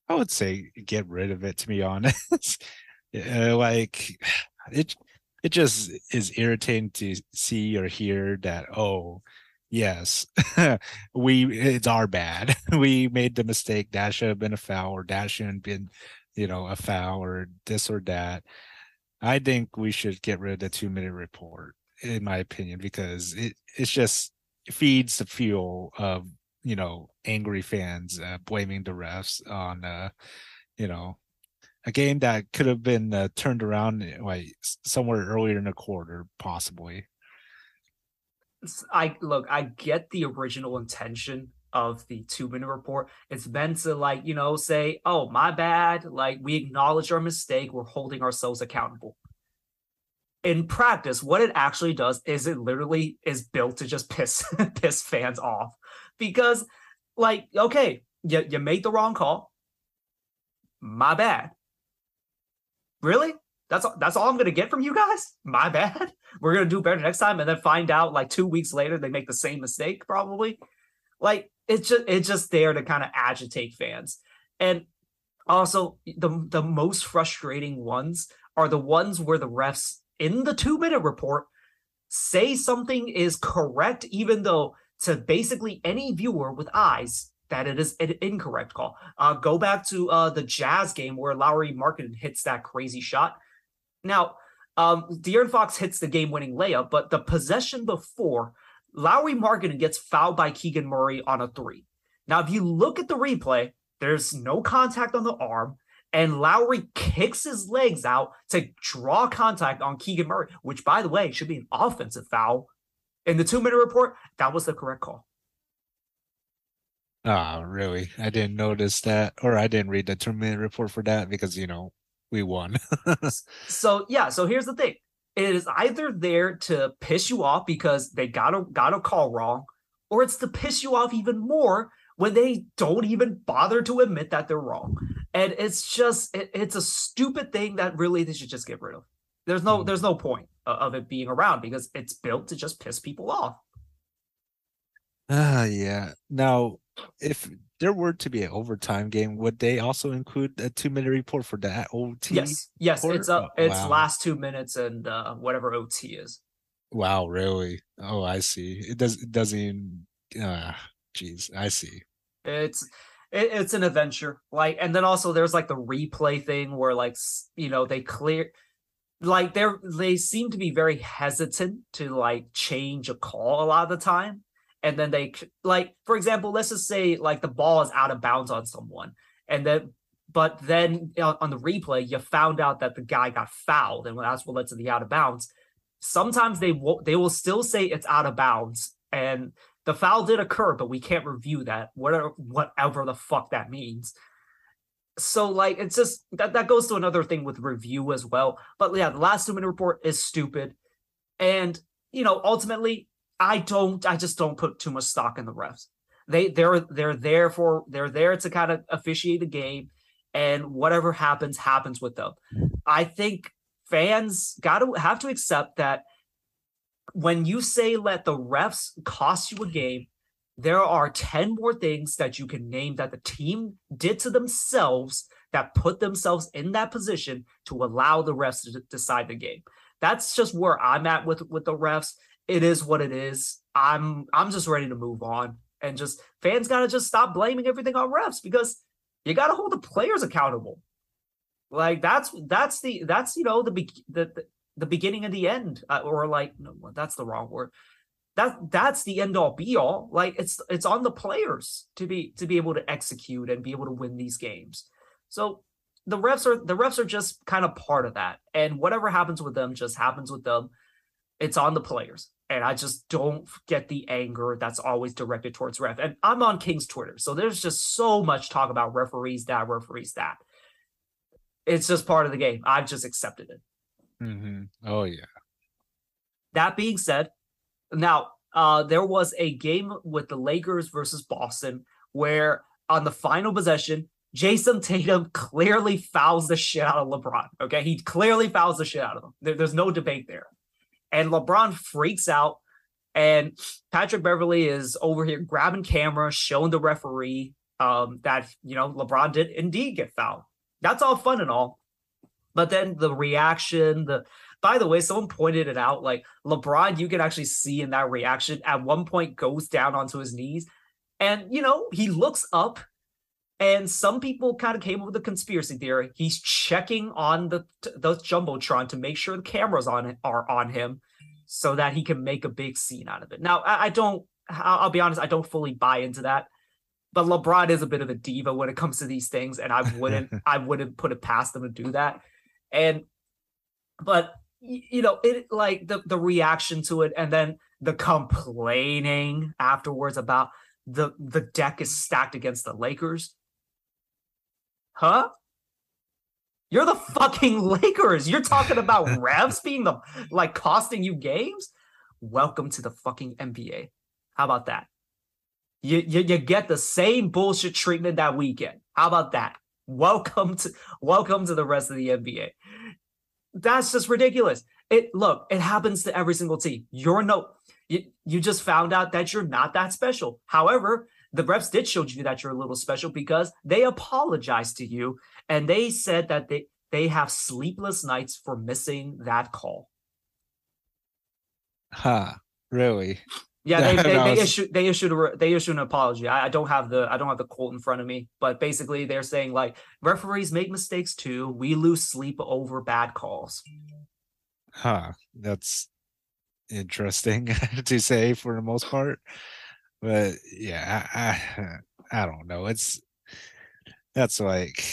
i would say get rid of it to be honest uh, like it it just is irritating to see or hear that oh yes we it's our bad. We made the mistake. That should have been a foul or that shouldn't been you know a foul or this or that. I think we should get rid of the two minute report in my opinion, because it it's just feeds the fuel of you know angry fans uh, blaming the refs on uh, you know a game that could have been uh, turned around eh, like somewhere earlier in the quarter, possibly. I look, I get the original intention of the two minute report. It's meant to like, you know, say, oh, my bad. Like we acknowledge our mistake. We're holding ourselves accountable in practice, what it actually does is it literally is built to just piss piss fans off because, like, okay, you you made the wrong call. My bad. Really? That's that's all I'm gonna get from you guys. My bad. We're gonna do better next time, and then find out like two weeks later they make the same mistake probably. Like it's just it's just there to kind of agitate fans, and also the the most frustrating ones are the ones where the refs in the two minute report say something is correct, even though to basically any viewer with eyes that it is an incorrect call. Uh, go back to uh, the Jazz game where Lauri Markkanen hits that crazy shot. Now, um, De'Aaron Fox hits the game winning layup, but the possession before, Lauri Markkanen gets fouled by Keegan Murray on a three. Now, if you look at the replay, there's no contact on the arm and Lowry kicks his legs out to draw contact on Keegan Murray, which, by the way, should be an offensive foul. In the two minute report, that was the correct call. Oh, really? I didn't notice that, or I didn't read the minute report for that because, you know, we won. so, yeah. So here's the thing it is either there to piss you off because they got a, got a call wrong, or it's to piss you off even more when they don't even bother to admit that they're wrong. And it's just it, it's a stupid thing that really they should just get rid of. There's no Mhm. there's no point of it being around because it's built to just piss people off. Ah, yeah. Now, if there were to be an overtime game, would they also include a two minute report for that OT? Yes, yes, quarter? it's up. Oh, It's wow. last two minutes and uh, whatever OT is. Wow, really? Oh, I see. It does. It doesn't even. Ah, jeez, I see. It's it, it's an adventure. Like, and then also there's like the replay thing where like you know they clear, like they're they seem to be very hesitant to like change a call a lot of the time, and then they like for example, let's just say like the ball is out of bounds on someone, and then but then uh, on the replay you found out that the guy got fouled, and that's what led to the out of bounds. Sometimes they will they will still say it's out of bounds, and the foul did occur, but we can't review that, whatever whatever the fuck that means. So like it's just that that goes to another thing with review as well. But yeah, the last two minute report is stupid. And you know, ultimately, I don't I just don't put too much stock in the refs. They they're they're there for they're there to kind of officiate the game and whatever happens happens with them. I think fans got to have to accept that when you say let the refs cost you a game, there are 10 more things that you can name that the team did to themselves that put themselves in that position to allow the refs to decide the game. That's just where I'm at with with the refs. It is what it is. I'm I'm just ready to move on and just fans got to just stop blaming everything on refs because you got to hold the players accountable. Like that's that's the that's you know the the, the the beginning and the end uh, or like no that's the wrong word. That that's the end all be all. Like it's it's on the players to be to be able to execute and be able to win these games. So the refs are the refs are just kind of part of that. And whatever happens with them just happens with them it's on the players. And i just don't get the anger that's always directed towards ref. And i'm on king's twitter so there's just so much talk about referees that referees that. It's just part of the game. I've just accepted it. Hmm Oh yeah. That being said, now uh, there was a game with the Lakers versus Boston where on the final possession, Jayson Tatum clearly fouls the shit out of LeBron. Okay, he clearly fouls the shit out of him. There- there's no debate there, and LeBron freaks out, and Patrick Beverley is over here grabbing camera, showing the referee um, that you know LeBron did indeed get fouled. That's all fun and all, but then the reaction, the by the way, someone pointed it out. Like LeBron, you can actually see in that reaction at one point goes down onto his knees, and you know he looks up. And some people kind of came up with a conspiracy theory. He's checking on the the jumbotron to make sure the cameras on it are on him, so that he can make a big scene out of it. Now, I, I don't. I'll, I'll be honest. I don't fully buy into that. But LeBron is a bit of a diva when it comes to these things, and I wouldn't. I wouldn't put it past him to do that. And but you know it like the the reaction to it and then the complaining afterwards about the the deck is stacked against the Lakers. Huh? You're the fucking Lakers. You're talking about refs being the like costing you games? Welcome to the fucking NBA. How about that? You, you you get the same bullshit treatment that we get. How about that? Welcome to welcome to the rest of the NBA. That's just ridiculous. It look, it happens to every single team. You're no you, you just found out that you're not that special. However, the refs did show you that you're a little special because they apologized to you and they said that they they have sleepless nights for missing that call. Huh. Really? Yeah, they, they, they issued they issued a they issued an apology. I, I don't have the I don't have the quote in front of me, but basically they're saying like referees make mistakes too. We lose sleep over bad calls. Huh. That's interesting to say for the most part. But yeah, I, I I don't know. It's that's like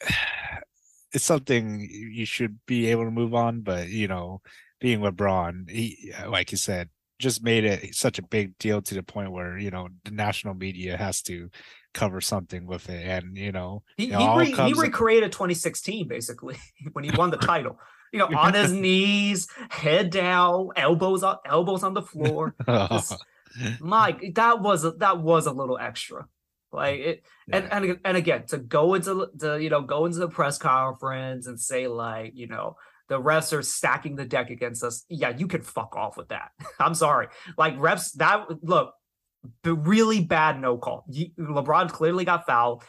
it's something you should be able to move on, but you know, being LeBron, he uh, like you said, just made it such a big deal to the point where, you know, the national media has to cover something with it. And you know, He he, re, he recreated 2016 basically when he won the title. You know, on his knees, head down, elbows on elbows on the floor. Just- Mike, that was a, that was a little extra. Like it, and, Yeah. and and again to go into the you know go into the press conference and say like you know the refs are stacking the deck against us. Yeah, you can fuck off with that. I'm sorry. Like refs, that look, really bad no call. LeBron clearly got fouled.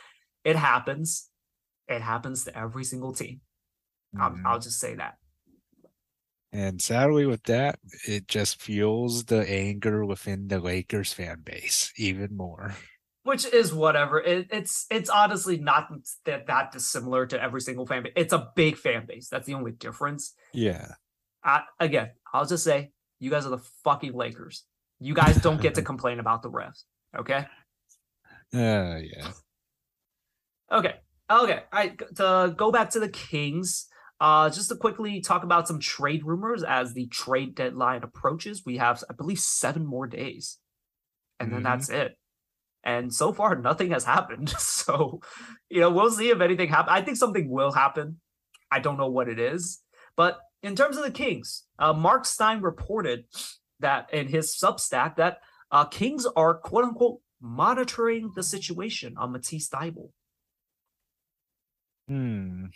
It happens. It happens to every single team. I'll, Mhm. I'll just say that. And sadly, with that, it just fuels the anger within the Lakers fan base even more. which is whatever. It, it's it's honestly not that that dissimilar to every single fan base. It's a big fan base. That's the only difference. Yeah. I, again, I'll just say you guys are the fucking Lakers. You guys don't get to complain about the refs. Okay. Uh, yeah. Okay. Okay. I to go back to the Kings. Uh, just to quickly talk about some trade rumors as the trade deadline approaches. We have, I believe, seven more days, and then Mhm. that's it. And so far, nothing has happened. So, you know, we'll see if anything happens. I think something will happen. I don't know what it is, but in terms of the Kings, uh, Mark Stein reported that in his Substack that uh, Kings are quote unquote monitoring the situation on Matisse Thybulle. Hmm.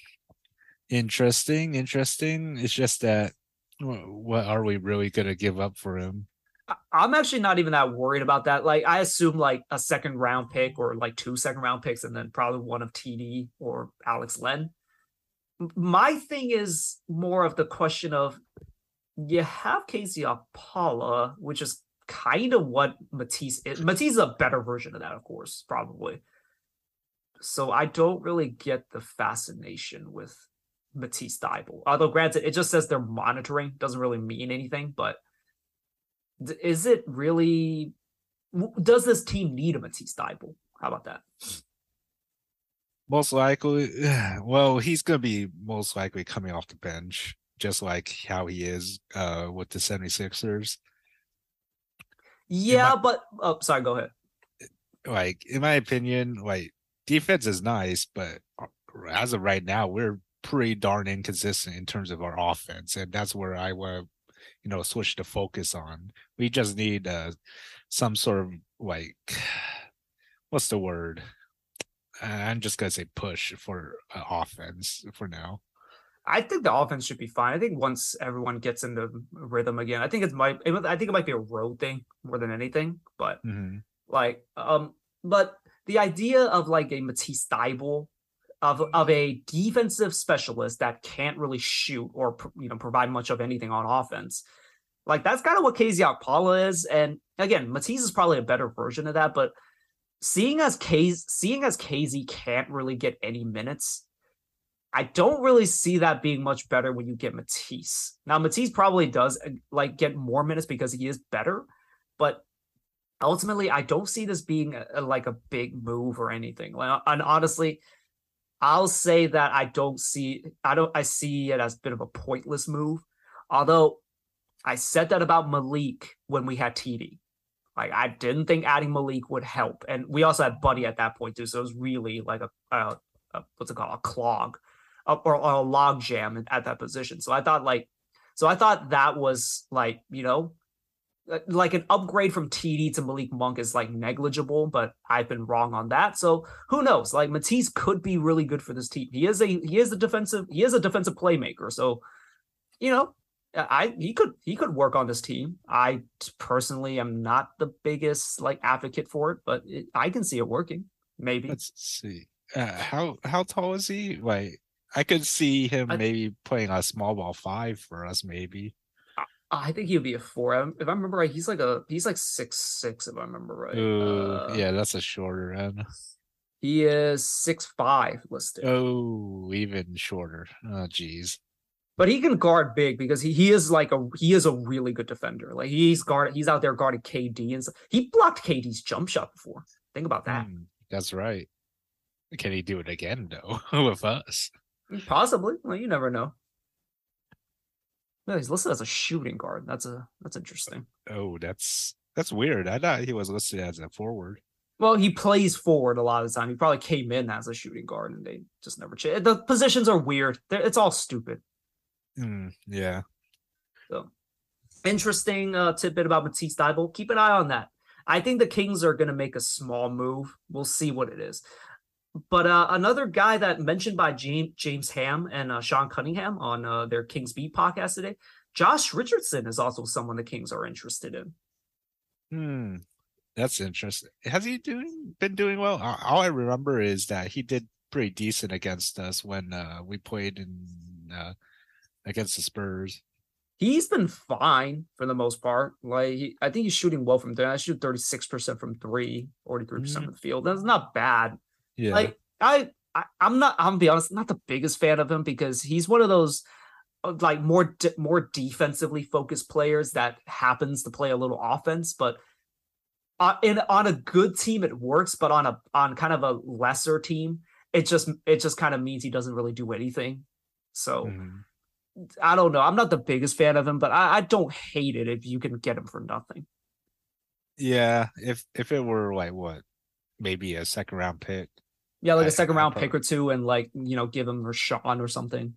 Interesting. Interesting. It's just that what are we really going to give up for him? I'm actually not even that worried about that. Like, I assume like a second round pick or like two second round picks, and then probably one of TD or Alex Len. My thing is more of the question of you have KZ Okpala, which is kind of what Matisse is. Matisse is a better version of that, of course, probably. So I don't really get the fascination with Matisse Thybulle. Although, granted, it just says they're monitoring, doesn't really mean anything, but is it really does this team need a Matisse Thybulle? How about that? Most likely, well, he's going to be most likely coming off the bench, just like how he is uh, with the 76ers. Yeah, but oh, sorry, go ahead. Like, in my opinion, like, defense is nice, but uh, as of right now, we're pretty darn inconsistent in terms of our offense. And that's where I want you know, switch the focus on. We just need uh, some sort of like, what's the word? I'm just gonna say push for uh, offense for now. I think the offense should be fine. I think once everyone gets into rhythm again, I think it might. It, I think it might be a road thing more than anything. But Mhm. like, um, but the idea of like a Matisse Thybulle, of of a defensive specialist that can't really shoot or you know provide much of anything on offense, like that's kind of what KZ Okpala is. And again, Matisse is probably a better version of that. But seeing as K seeing as KZ can't really get any minutes, I don't really see that being much better when you get Matisse. Now Matisse probably does uh, like get more minutes because he is better, but ultimately I don't see this being a, a- like a big move or anything. Like, and honestly, I'll say that I don't see I don't I see it as a bit of a pointless move. Although I said that about Malik when we had TD. Like I didn't think adding Malik would help, and we also had Buddy at that point too. So it was really like a, a, a what's it called a clog, a, or, or a log jam at that position. So I thought like, so I thought that was like you know, uh, like an upgrade from TD to Malik Monk is like negligible, but I've been wrong on that. So who knows? Like Matisse could be really good for this team. He is a he is a defensive he is a defensive playmaker. So you know, I he could he could work on this team. I personally am not the biggest like advocate for it, but it, I can see it working. Maybe Let's see. Uh, how how tall is he? Like, I could see him I- maybe playing a small ball five for us, maybe. I think he'll be a four. Um, If I remember right, he's like a he's like six six. If I remember right, Ooh, Uh, yeah, that's a shorter end. he is six five listed. Oh, even shorter. Oh, geez. but he can guard big because he, he is like a he is a really good defender. Like he's guard he's out there guarding KD and stuff. He blocked KD's jump shot before. Think about that. Hmm, that's right. Can he do it again though with us? Possibly. Well, you never know. No, he's listed as a shooting guard. That's a that's interesting. Oh, that's that's weird. I thought he was listed as a forward. Well, he plays forward a lot of the time. He probably came in as a shooting guard, and they just never changed. The positions are weird. They're, it's all stupid. Hmm, yeah. So, interesting uh, tidbit about Matisse Thybulle. Keep an eye on that. I think the Kings are going to make a small move. We'll see what it is. But uh, another guy that mentioned by James, James Ham and uh, Sean Cunningham on uh, their Kings Beat podcast today, Josh Richardson is also someone the Kings are interested in. Hmm, that's interesting. Has he doing been doing well? All I remember is that he did pretty decent against us when uh, we played in uh, against the Spurs. He's been fine for the most part. Like he, I think he's shooting well from there. I shoot thirty six percent from three, 43 percent Mhm. of the field. That's not bad. Yeah, Like I, I, I'm not. I'm gonna be honest. Not the biggest fan of him because he's one of those uh, like more de- more defensively focused players that happens to play a little offense, but. Uh, in on a good team it works, but on a on kind of a lesser team, it just it just kind of means he doesn't really do anything. So Mhm. I don't know. I'm not the biggest fan of him, but I, I don't hate it if you can get him for nothing. yeah. If if it were like what, maybe a second round pick. Yeah, like a I- second round prob- pick or two, and like you know, give him Richaun or something.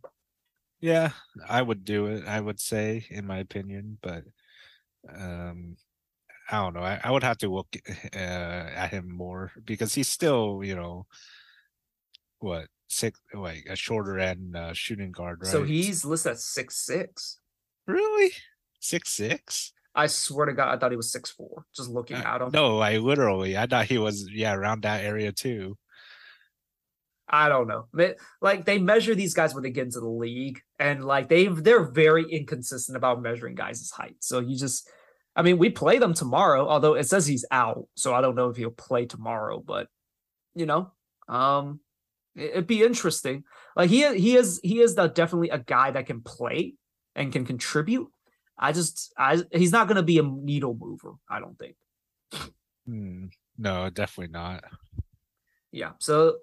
Yeah, I would do it. I would say, in my opinion, but um, I don't know. I, I would have to look uh, at him more because he's still, you know, what six, like a shorter end uh, shooting guard, right? So he's listed at six six. really six six. I swear to God, I thought he was six four. Just looking at him. Uh, No, I literally, I thought he was, yeah, around that area too. I don't know. They- Like they measure these guys when they get into the league, and like they they're very inconsistent about measuring guys' height. So you just, I mean, we play them tomorrow. Although it says he's out, so I don't know if he'll play tomorrow. But you know, um, it- it'd be interesting. Like he he is he is the, definitely a guy that can play and can contribute. I just I he's not going to be a needle mover. I don't think. Hmm. No, definitely not. yeah so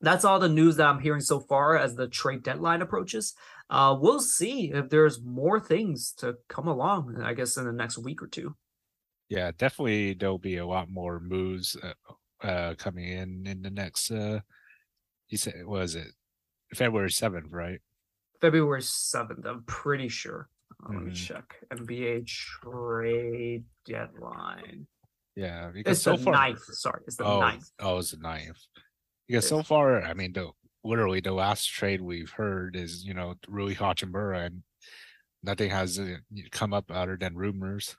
that's all the news that i'm hearing so far as the trade deadline approaches. Uh we'll see if there's more things to come along i guess in the next week or two. Yeah, definitely there'll be a lot more moves uh, uh coming in in the next uh you said what was it? February 7th, right? february 7th i'm pretty sure. Uh, let me Mhm. check. Nba trade deadline. Yeah, because it's so the far ninth sorry it's the oh, ninth. oh, it's the ninth. Because Yes. so far, I mean, the literally the last trade we've heard is you know Rui Hachimura, and nothing has uh, come up other than rumors.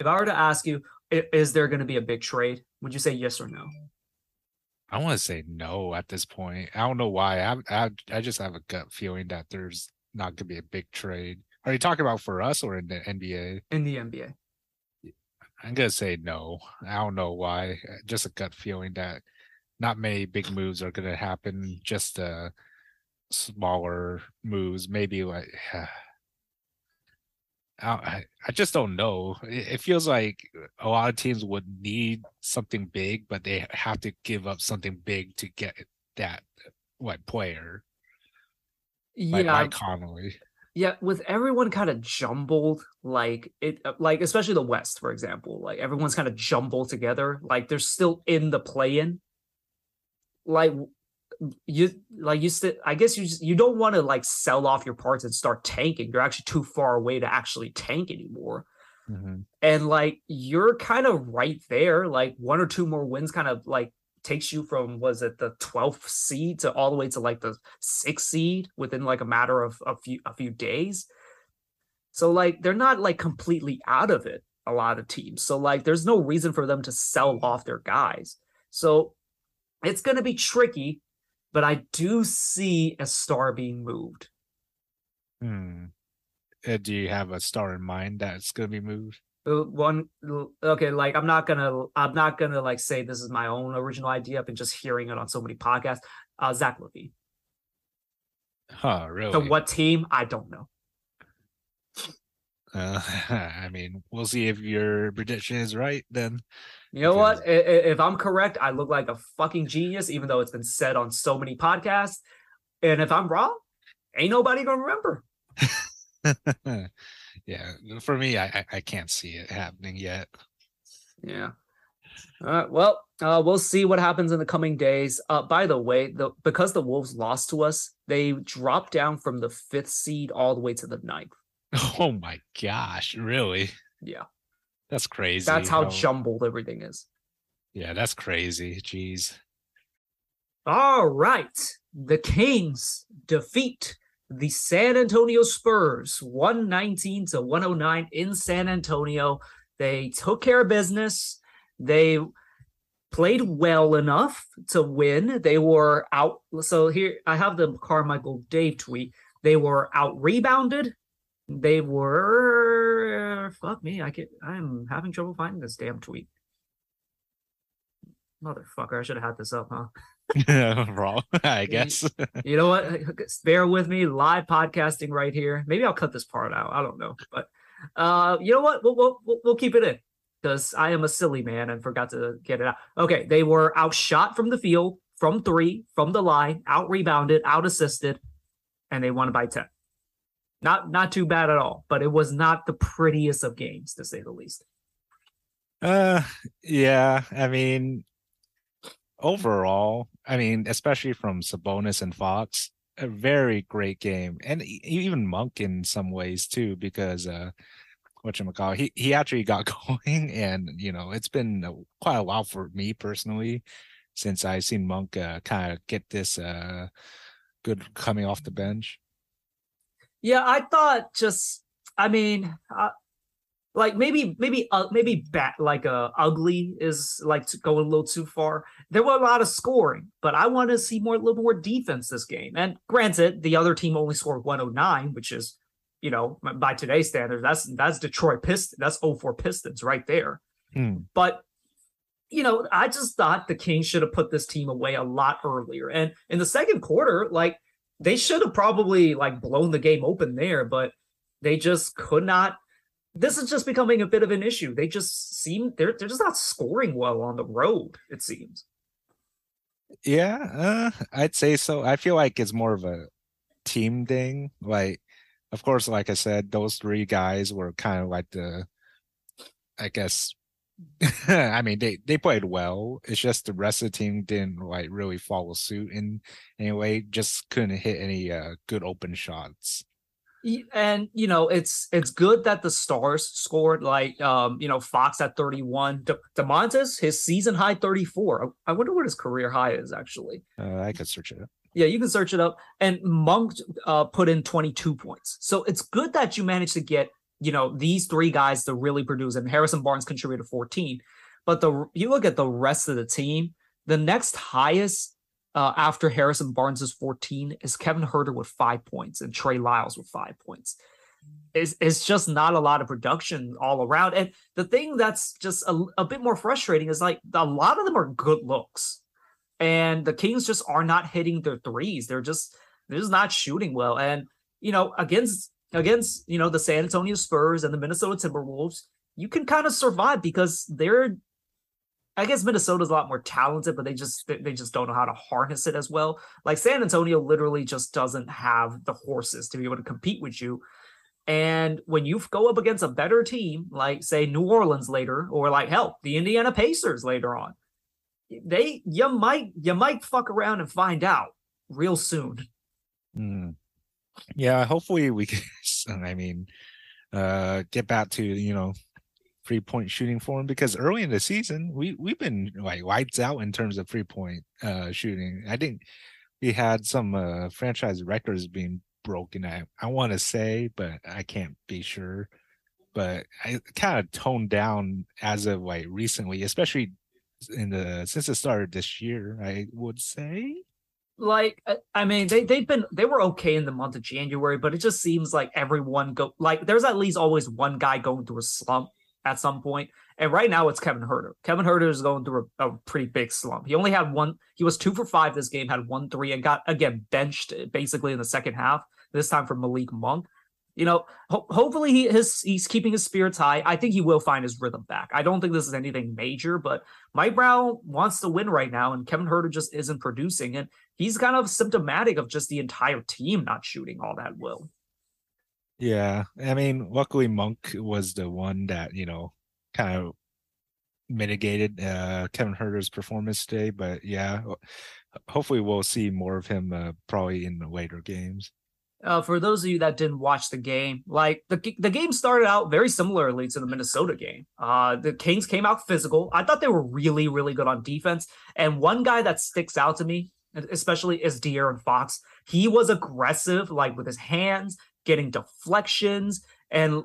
if i were to ask you is there going to be a big trade would you say yes or no I want to say no at this point. I don't know why. I, I I just have a gut feeling that there's not going to be a big trade. Are you talking about for us or in the NBA? in the nba I'm gonna say no. I don't know why. uh, Just a gut feeling that not many big moves are gonna happen. Just uh smaller moves, maybe like. I, I I just don't know. It, it feels like a lot of teams would need something big, but they have to give up something big to get that what player like yeah Mike Conley. Yeah, with everyone kind of jumbled, like it, uh, like especially the West, for example, like everyone's kind of jumbled together. Like they're still in the play-in. Like you, like you still, I guess you just you don't want to like sell off your parts and start tanking. You're actually too far away to actually tank anymore. Mhm. And like you're kind of right there. Like one or two more wins, kind of like takes you from was it the 12th seed to all the way to like the sixth seed within like a matter of a few a few days. So like they're not like completely out of it, a lot of teams. So like there's no reason for them to sell off their guys. So it's gonna be tricky, but I do see a star being moved. Hmm. Uh, do you have a star in mind that's gonna be moved? Uh, One okay, like I'm not gonna I'm not gonna like say this is my own original idea. I've been just hearing it on so many podcasts. Uh Zach LaVine. Huh? Really? To what team? I don't know. Uh, I mean, we'll see if your prediction is right then. You know Because- what? If I'm correct, I look like a fucking genius, even though it's been said on so many podcasts. And if I'm wrong, ain't nobody gonna remember. yeah, for me, I I- I can't see it happening yet. Yeah. All right. Well, uh, we'll see what happens in the coming days. Uh, by the way, the because the Wolves lost to us, they dropped down from the fifth seed all the way to the ninth. Oh my gosh, really? Yeah. That's crazy. That's how jumbled everything is. Yeah, that's crazy. Jeez. All right. The Kings defeat the San Antonio Spurs 119 to 109 in San Antonio. They took care of business. They played well enough to win. They were out. So here I have the Carmichael Dave tweet. They were out rebounded. They were fuck me. I can I'm having trouble finding this damn tweet. Motherfucker, I should have had this up, huh? Wrong, I guess. you know what? Bear with me. Live podcasting right here. Maybe I'll cut this part out. I don't know, but uh, you know what? We'll we'll, we'll keep it in because I am a silly man and forgot to get it out. Okay, they were outshot from the field, from three, from the line, out rebounded, out assisted, and they won by ten. Not not too bad at all, but it was not the prettiest of games to say the least. Uh, yeah. I mean, overall, I mean, especially from Sabonis and Fox, a very great game, and even Monk in some ways too, because uh, what you call he he actually got going, and you know, it's been quite a while for me personally since I've seen Monk uh, kind of get this uh good coming off the bench. Yeah, I thought just, I mean, uh, like maybe maybe uh, maybe bat like uh ugly is like going a little too far. There were a lot of scoring, but I want to see more a little more defense this game. And granted, the other team only scored 109, which is you know by today's standards that's that's Detroit Pistons. That's 04 Pistons right there. Hmm. But you know, I just thought the Kings should have put this team away a lot earlier. And in the second quarter, like they should have probably like blown the game open there, but they just could not this is just becoming a bit of an issue. They just seem they're they're just not scoring well on the road. It seems. Yeah, uh, I'd say so. I feel like it's more of a team thing. Like, of course, like I said, those three guys were kind of like the, I guess. I mean, they they played well. It's just the rest of the team didn't like really follow suit in any way. Just couldn't hit any uh, good open shots. And you know it's it's good that the stars scored like um you know fox at 31 De- Domantas his season high 34 i wonder what his career high is actually. Uh, i could search it up. Yeah you can search it up. And monk uh put in 22 points. So it's good that you managed to get you know these three guys to really produce and harrison barnes contributed 14 but the you look at the rest of the team the next highest uh, after Harrison Barnes is 14 is Kevin Huerter with five points and Trey Lyles with five points. It's, it's just not a lot of production all around. And the thing that's just a, a bit more frustrating is like a lot of them are good looks. And the Kings just are not hitting their threes. They're just they're just not shooting well. And you know, against against you know the San Antonio Spurs and the Minnesota Timberwolves, you can kind of survive because they're I guess Minnesota's a lot more talented, but they just they just don't know how to harness it as well. Like San Antonio literally just doesn't have the horses to be able to compete with you. And when you go up against a better team, like say New Orleans later, or like hell, the Indiana Pacers later on, they you might you might fuck around and find out real soon. Mm. Yeah, hopefully we can. I mean, uh, get back to you know free point shooting for him because early in the season we we've been like lights out in terms of free point uh shooting. I think we had some uh franchise records being broken. I I want to say, but I can't be sure. But I kind of toned down as of like recently, especially in the since it started this year. I would say like uh, I mean they they've been they were okay in the month of January, but it just seems like everyone go like there's at least always one guy going through a slump at some point. And right now it's Kevin Huerter. Kevin Huerter is going through a, a, pretty big slump. He only had one, he was two for five this game, had one three, and got again benched basically in the second half, this time for Malik Monk. You know, ho- hopefully he his he's keeping his spirits high. I think he will find his rhythm back. I don't think this is anything major, but Mike Brown wants to win right now, and Kevin Huerter just isn't producing. And he's kind of symptomatic of just the entire team not shooting all that well. Yeah, I mean, luckily Monk was the one that you know kind of mitigated uh, Kevin Huerter's performance today. But yeah, hopefully we'll see more of him uh, probably in the later games. Uh, for those of you that didn't watch the game, like the the game started out very similarly to the Minnesota game. Uh, the Kings came out physical. I thought they were really, really good on defense. And one guy that sticks out to me, especially, is De'Aaron Fox. He was aggressive, like with his hands, getting deflections, and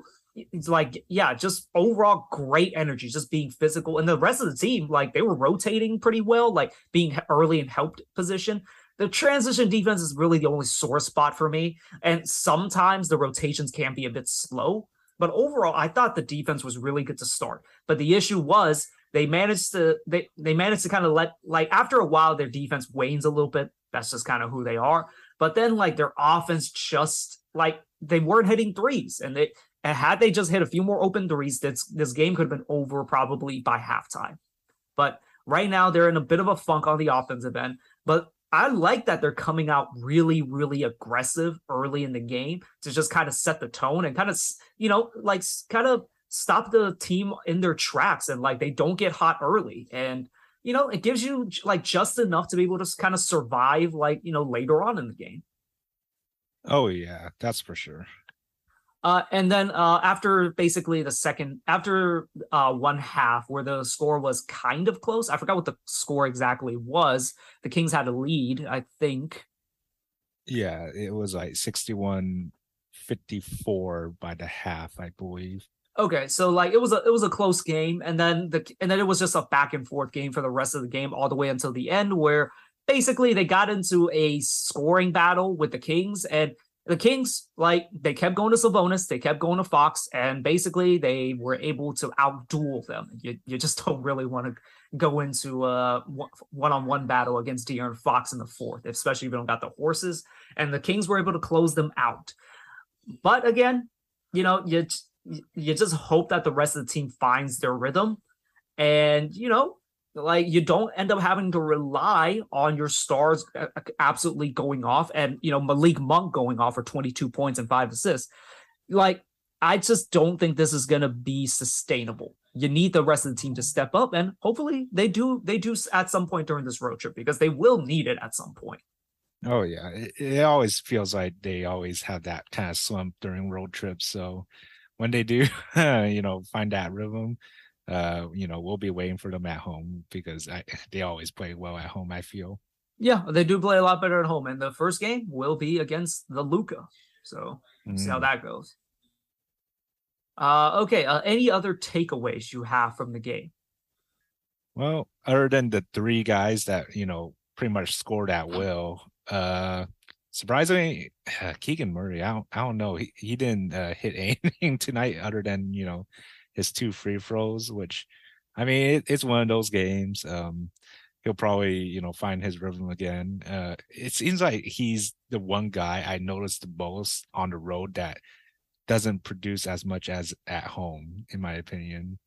it's like, yeah, just overall great energy, just being physical. And the rest of the team, like they were rotating pretty well, like being early in helped position the transition defense is really the only sore spot for me. And sometimes the rotations can be a bit slow. But overall, I thought the defense was really good to start. But the issue was they managed to they they managed to kind of let like after a while their defense wanes a little bit. That's just kind of who they are. But then like their offense just like they weren't hitting threes. And they and had they just hit a few more open threes, this this game could have been over probably by halftime. But right now they're in a bit of a funk on the offensive end. But I like that they're coming out really, really aggressive early in the game to just kind of set the tone and kind of, you know, like kind of stop the team in their tracks and like they don't get hot early. And, you know, it gives you like just enough to be able to kind of survive, like, you know, later on in the game. Oh, yeah, that's for sure. Uh, and then uh, after basically the second, after uh, one half where the score was kind of close, I forgot what the score exactly was. The Kings had a lead, I think. Yeah, it was like 61 54 by the half, I believe. Okay, so like it was a it was a close game, and then the and then it was just a back and forth game for the rest of the game, all the way until the end, where basically they got into a scoring battle with the Kings, and the Kings, like they kept going to Sabonis, they kept going to Fox, and basically they were able to outduel them. You, you just don't really want to go into a one-on-one battle against De'Aaron Fox in the fourth, especially if you don't got the horses. And the Kings were able to close them out. But again, you know, you you just hope that the rest of the team finds their rhythm, and you know, like you don't end up having to rely on your stars uh, uh, absolutely going off and you know Malik Monk going off for 22 points and five assists. Like I just don't think this is going to be sustainable. You need the rest of the team to step up and hopefully they do they do at some point during this road trip because they will need it at some point. Oh yeah, it, it always feels like they always have that kind of slump during road trips. So when they do, you know, find that rhythm, uh, you know, we'll be waiting for them at home because I, they always play well at home. I feel. Yeah, they do play a lot better at home, and the first game will be against the Luka. So mm. see how mm. that goes. Uh, okay. Uh, any other takeaways you have from the game? Well, other than the three guys that you know pretty much scored at will, uh, surprisingly, uh, Keegan Murray, I don't, I don't know, he, he didn't uh, hit anything tonight other than you know his two free throws, which I mean, it, it's one of those games. Um, he'll probably, you know, find his rhythm again. Uh, it seems like he's the one guy I noticed the most on the road that doesn't produce as much as at home, in my opinion.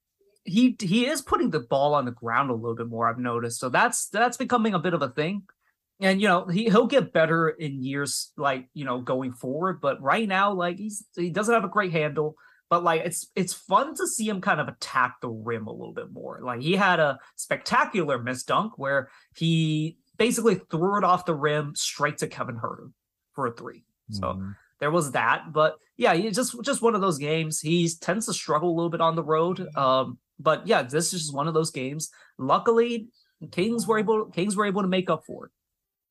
He he is putting the ball on the ground a little bit more. I've noticed, so that's that's becoming a bit of a thing. And you know he he'll get better in years like you know going forward, but right now like he's he doesn't have a great handle but like it's it's fun to see him kind of attack the rim a little bit more. Like he had a spectacular miss dunk where he basically threw it off the rim straight to Kevin Huerter for a three. So mm. there was that, but yeah, he just just one of those games. He tends to struggle a little bit on the road. Um, but yeah, this is just one of those games. Luckily, Kings were able Kings were able to make up for it.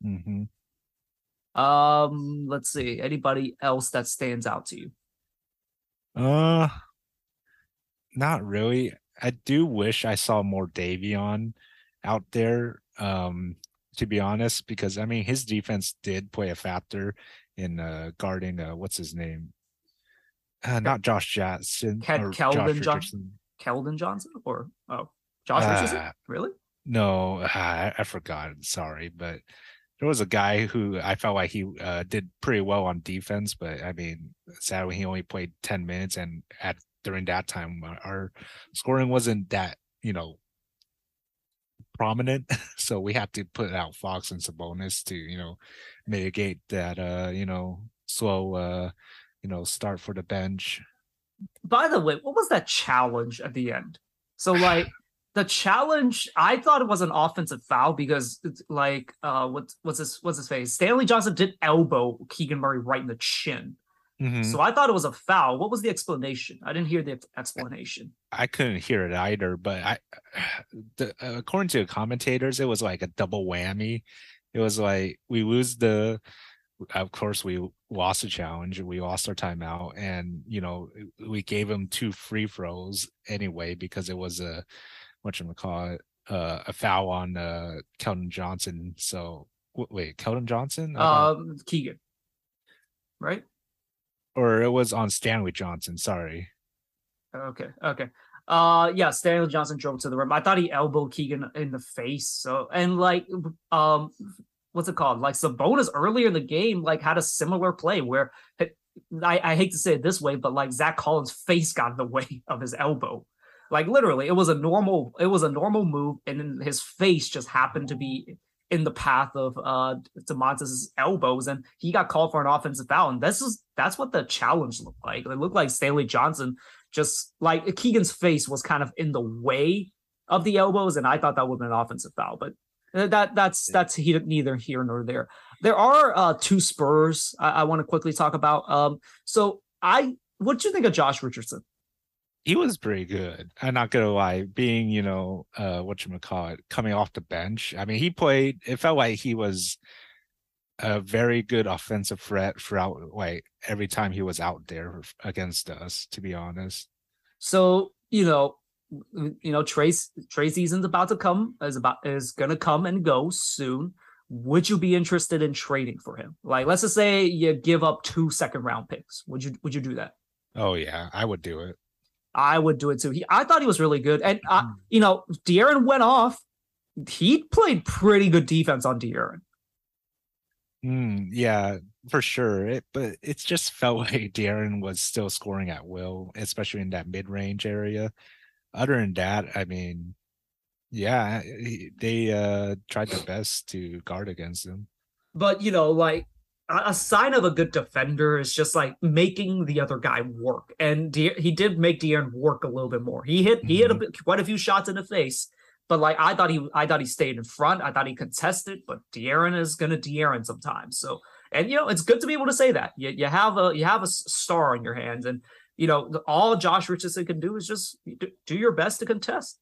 Mm-hmm. Um, let's see. Anybody else that stands out to you? Uh, not really. I do wish I saw more Davion out there. Um, to be honest, because I mean his defense did play a factor in uh guarding uh what's his name? Uh, not Josh Jackson. Ke- Keldon Johnson. Keldon Johnson or oh Josh uh, Richardson? Really? No, I, I forgot. Sorry, but there was a guy who I felt like he uh, did pretty well on defense, but I mean, sadly he only played ten minutes, and at during that time uh, our scoring wasn't that you know prominent, so we had to put out Fox and Sabonis to you know mitigate that uh you know slow uh you know start for the bench. By the way, what was that challenge at the end? So like the challenge I thought it was an offensive foul because it's like uh what what's his what's his face? Stanley Johnson did elbow Keegan Murray right in the chin. Mhm. So I thought it was a foul. What was the explanation? I didn't hear the explanation. I couldn't hear it either, but I, the, according to the commentators, it was like a double whammy. It was like we lose the, of course we lost the challenge, we lost our timeout, and you know we gave him two free throws anyway because it was a, what you call it, uh, a foul on uh Keldon Johnson. So wait, Keldon Johnson, Um Keegan. Right? or it was on Stanley Johnson. Sorry. Okay, okay. Uh yeah, Stanley Johnson drove to the rim. I thought he elbowed Keegan in the face. So and like um what's it called? Like Sabonis earlier in the game like had a similar play where I, I hate to say it this way, but like Zach Collins' face got in the way of his elbow. Like literally, it was a normal, it was a normal move, and then his face just happened to be in the path of uh Domantas' elbows, and he got called for an offensive foul. And this is that's what the challenge looked like. It looked like Stanley Johnson just like Keegan's face was kind of in the way of the elbows, and I thought that would have been an offensive foul, but uh, that that's that's he, neither here nor there. There are uh two Spurs I, I want to quickly talk about. Um, so I what do you think of Josh Richardson? He was pretty good. I'm not gonna lie, being you know uh what you call it, coming off the bench. I mean, he played. It felt like he was a very good offensive threat throughout. Like every time he was out there against us, to be honest. So you know, you know, Trace Trey season's about to come is about is gonna come and go soon. Would you be interested in trading for him? Like, let's just say you give up two second round picks. Would you would you do that? Oh yeah, I would do it. I would do it too. He, I thought he was really good, and uh, Mm-hmm. you know, De'Aaron went off. He played pretty good defense on De'Aaron. Mm, yeah, for sure. It, but it's just felt like De'Aaron was still scoring at will, especially in that mid range area. Other than that, I mean, yeah, they uh tried their best to guard against him. But you know, like a, sign of a good defender is just like making the other guy work, and De- he did make De'Aaron work a little bit more. He hit he hit a Mhm. bit, quite a few shots in the face, but like I thought he I thought he stayed in front. I thought he contested, but De'Aaron is gonna De'Aaron sometimes. So and you know it's good to be able to say that you you have a you have a star on your hands, and you know all Josh Richardson can do is just do, your best to contest.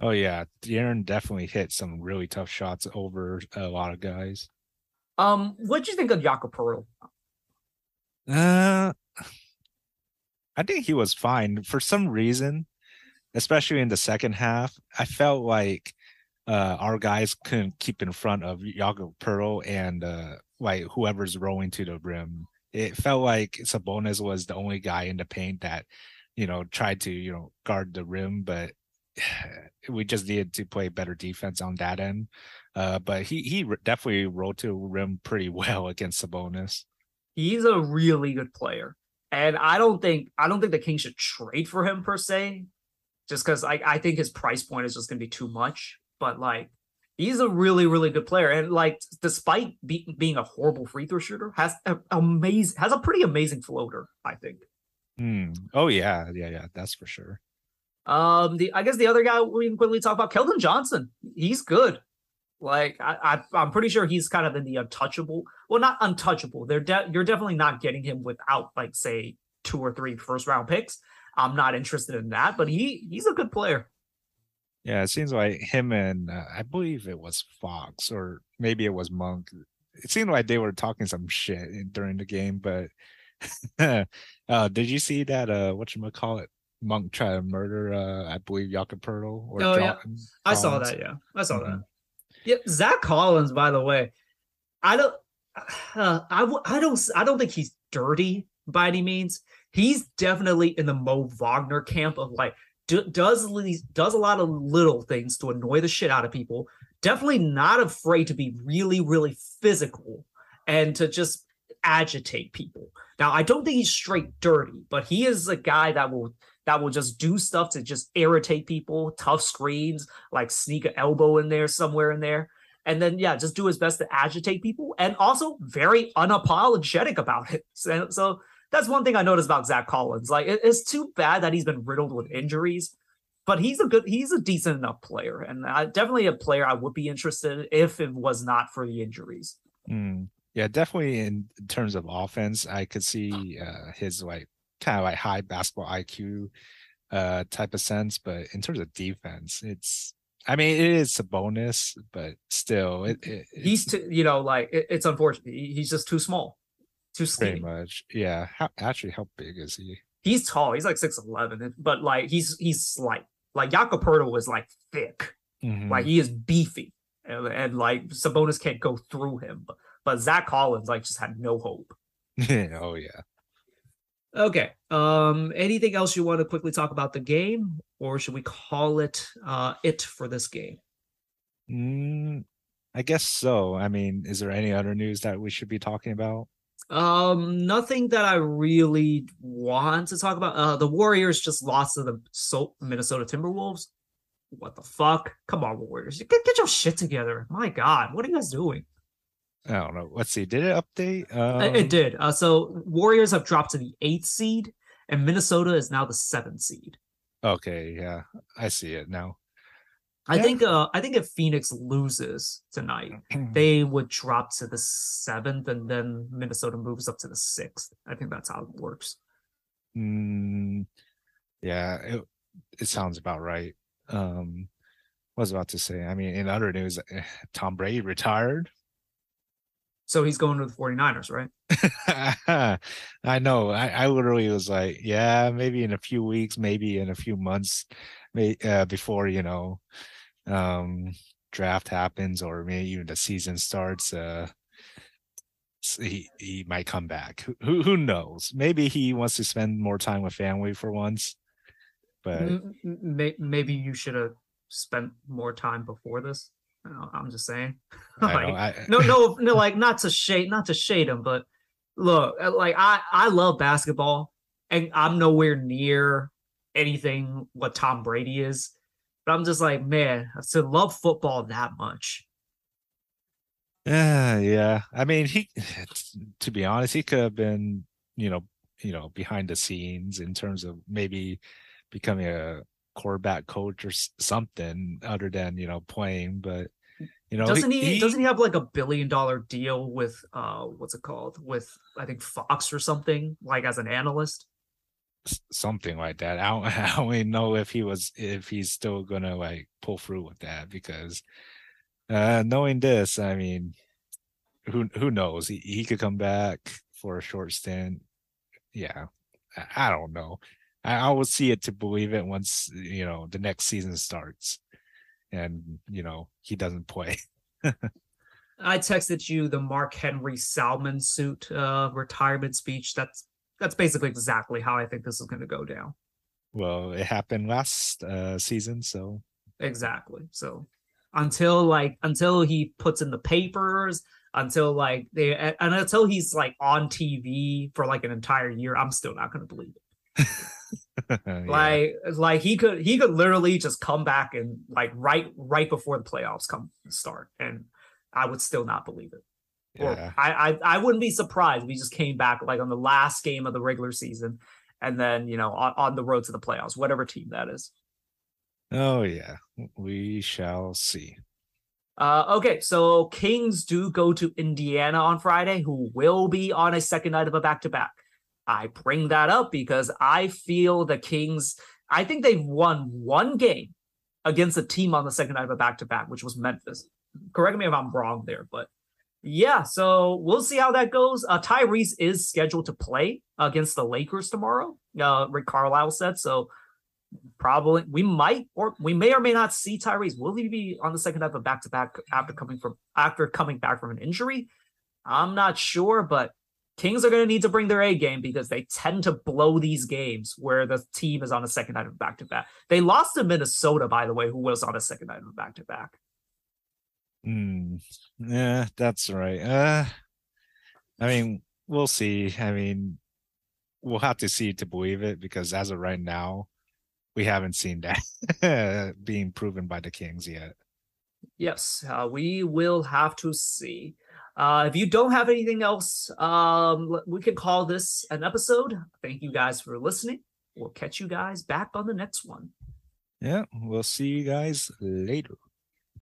Oh yeah, De'Aaron definitely hit some really tough shots over a lot of guys. Um, what do you think of Jakob Poeltl? Uh, I think he was fine for some reason, especially in the second half. I felt like uh our guys couldn't keep in front of Jakob Poeltl and uh like whoever's rolling to the rim. It felt like Sabonis was the only guy in the paint that you know tried to you know guard the rim, but we just needed to play better defense on that end. Uh, but he he definitely rolled to rim pretty well against Sabonis. he's a really good player. And I don't think I don't think the Kings should trade for him per se, just because I, I think his price point is just gonna be too much. But like he's a really, really good player. And like despite be, being a horrible free throw shooter, has a amazing has a pretty amazing floater, I think. Hmm. Oh yeah, yeah, yeah. That's for sure. Um, the I guess the other guy we can quickly talk about, Keldon Johnson. He's good. Like I, I, I'm pretty sure he's kind of in the untouchable. Well, not untouchable. They're de- you're definitely not getting him without like say two or three first round picks. I'm not interested in that, but he he's a good player. Yeah, it seems like him and uh, I believe it was Fox or maybe it was Monk. It seemed like they were talking some shit in- during the game, but uh did you see that uh what you call it? Monk try to murder uh I believe Jakob Poeltl or Oh, yeah. John- I saw that. Yeah, I saw Mhm. that. Yeah, Zach Collins. By the way, I don't. Uh, I I don't. I don't think he's dirty by any means. He's definitely in the Mo Wagner camp of like do, does does a lot of little things to annoy the shit out of people. Definitely not afraid to be really really physical and to just agitate people. Now I don't think he's straight dirty, but he is a guy that will that will just do stuff to just irritate people, tough screens, like sneak an elbow in there somewhere in there. And then yeah, just do his best to agitate people and also very unapologetic about it. So, so that's one thing I noticed about Zach Collins. Like it- it's too bad that he's been riddled with injuries. but he's a good, he's a decent enough player, and uh, definitely a player I would be interested in if it was not for the injuries. Mm, yeah, definitely in terms of offense, I could see uh, his like kind of like high basketball IQ uh type of sense, but in terms of defense, it's I mean it is a bonus, but still, it, it he's too, you know like it, it's unfortunate. He's just too small, too skinny. pretty much yeah. How actually how big is he? He's tall. He's like six eleven, but like he's he's slight. Like Jakob Poeltl was like thick. Mhm. Like he is beefy, and, and like Sabonis can't go through him. But, but Zach Collins like just had no hope. oh yeah. Okay. Um. Anything else you want to quickly talk about the game, or should we call it uh it for this game? Mm, I guess so. I mean, is there any other news that we should be talking about? Um, nothing that I really want to talk about. Uh, the Warriors just lost to the so- Minnesota Timberwolves. What the fuck? Come on, Warriors, get get your shit together. My God, what are you guys doing? I don't know. Let's see. Did it update? Uh, Um, it did. Uh, so Warriors have dropped to the eighth seed, and Minnesota is now the seventh seed. Okay, yeah, I see it now. I Yeah. think. Uh, I think if Phoenix loses tonight, they would drop to the seventh, and then Minnesota moves up to the sixth. I think that's how it works. Mm, yeah, it it sounds about right. Um, what was about to say? I mean, in other news, eh, Tom Brady retired. So he's going to the 49ers, right? I know. I, I literally was like, yeah, maybe in a few weeks, maybe in a few months, may, uh, before you know, um, draft happens or maybe even the season starts. Uh, he he might come back. Who- Who knows? Maybe he wants to spend more time with family for once. But M- m- may- maybe you should have spent more time before this. I don't know, I'm just saying. Like, I, no, no, no, like not to shade, not to shade him, but look, uh, like I, I love basketball, and I'm nowhere near anything what Tom Brady is. But I'm just like, man, to love football that much. Yeah, yeah. I mean, he to be honest, he could have been, you know, you know, behind the scenes in terms of maybe becoming a quarterback coach or something other than, you know, playing, but you know, doesn't he, Doesn't he have like a billion dollar deal with uh, what's it called? With I think Fox or something, like as an analyst. something like that. I don't, I don't even know if he was if he's still gonna like pull through with that because uh knowing this, I mean who who knows? He he could come back for a short stint. Yeah. I, I don't know. I, I will see it to believe it once you know the next season starts and you know he doesn't play. I texted you the Mark Henry Salmon suit uh, retirement speech. That's that's basically exactly how I think this is going to go down. Well, it happened last uh season, so Exactly. So until like until he puts in the papers, until like they and until he's like on TV for like an entire year, I'm still not going to believe it. yeah. Like like he could he could literally just come back and like right right before the playoffs come start, and I would still not believe it. Or. I, I I wouldn't be surprised if he just came back like on the last game of the regular season, and then you know on, on the road to the playoffs, whatever team that is. Oh yeah, we shall see. Uh, okay, so Kings do go to Indiana on Friday, who will be on a second night of a back to back. I bring that up because I feel the Kings. I think they've won one game against a team on the second night of a back to back, which was Memphis. Correct me if I'm wrong there, but yeah, so we'll see how that goes. Uh, Tyrese is scheduled to play against the Lakers tomorrow. Uh, Rick Carlisle said so. Probably we might or we may or may not see Tyrese. Will he be on the second half of a back to back after coming from after coming back from an injury? I'm not sure, but Kings are going to need to bring their A game because they tend to blow these games where the team is on a second night of back to back. They lost to Minnesota, by the way, who was on a second night of back to back. Hmm. Yeah, that's right. Uh, I mean, we'll see. I mean, we'll have to see to believe it because as of right now, we haven't seen that being proven by the Kings yet. Yes, uh, we will have to see. Uh, if you don't have anything else, um, we can call this an episode. Thank you guys for listening. We'll catch you guys back on the next one. Yeah, we'll see you guys later.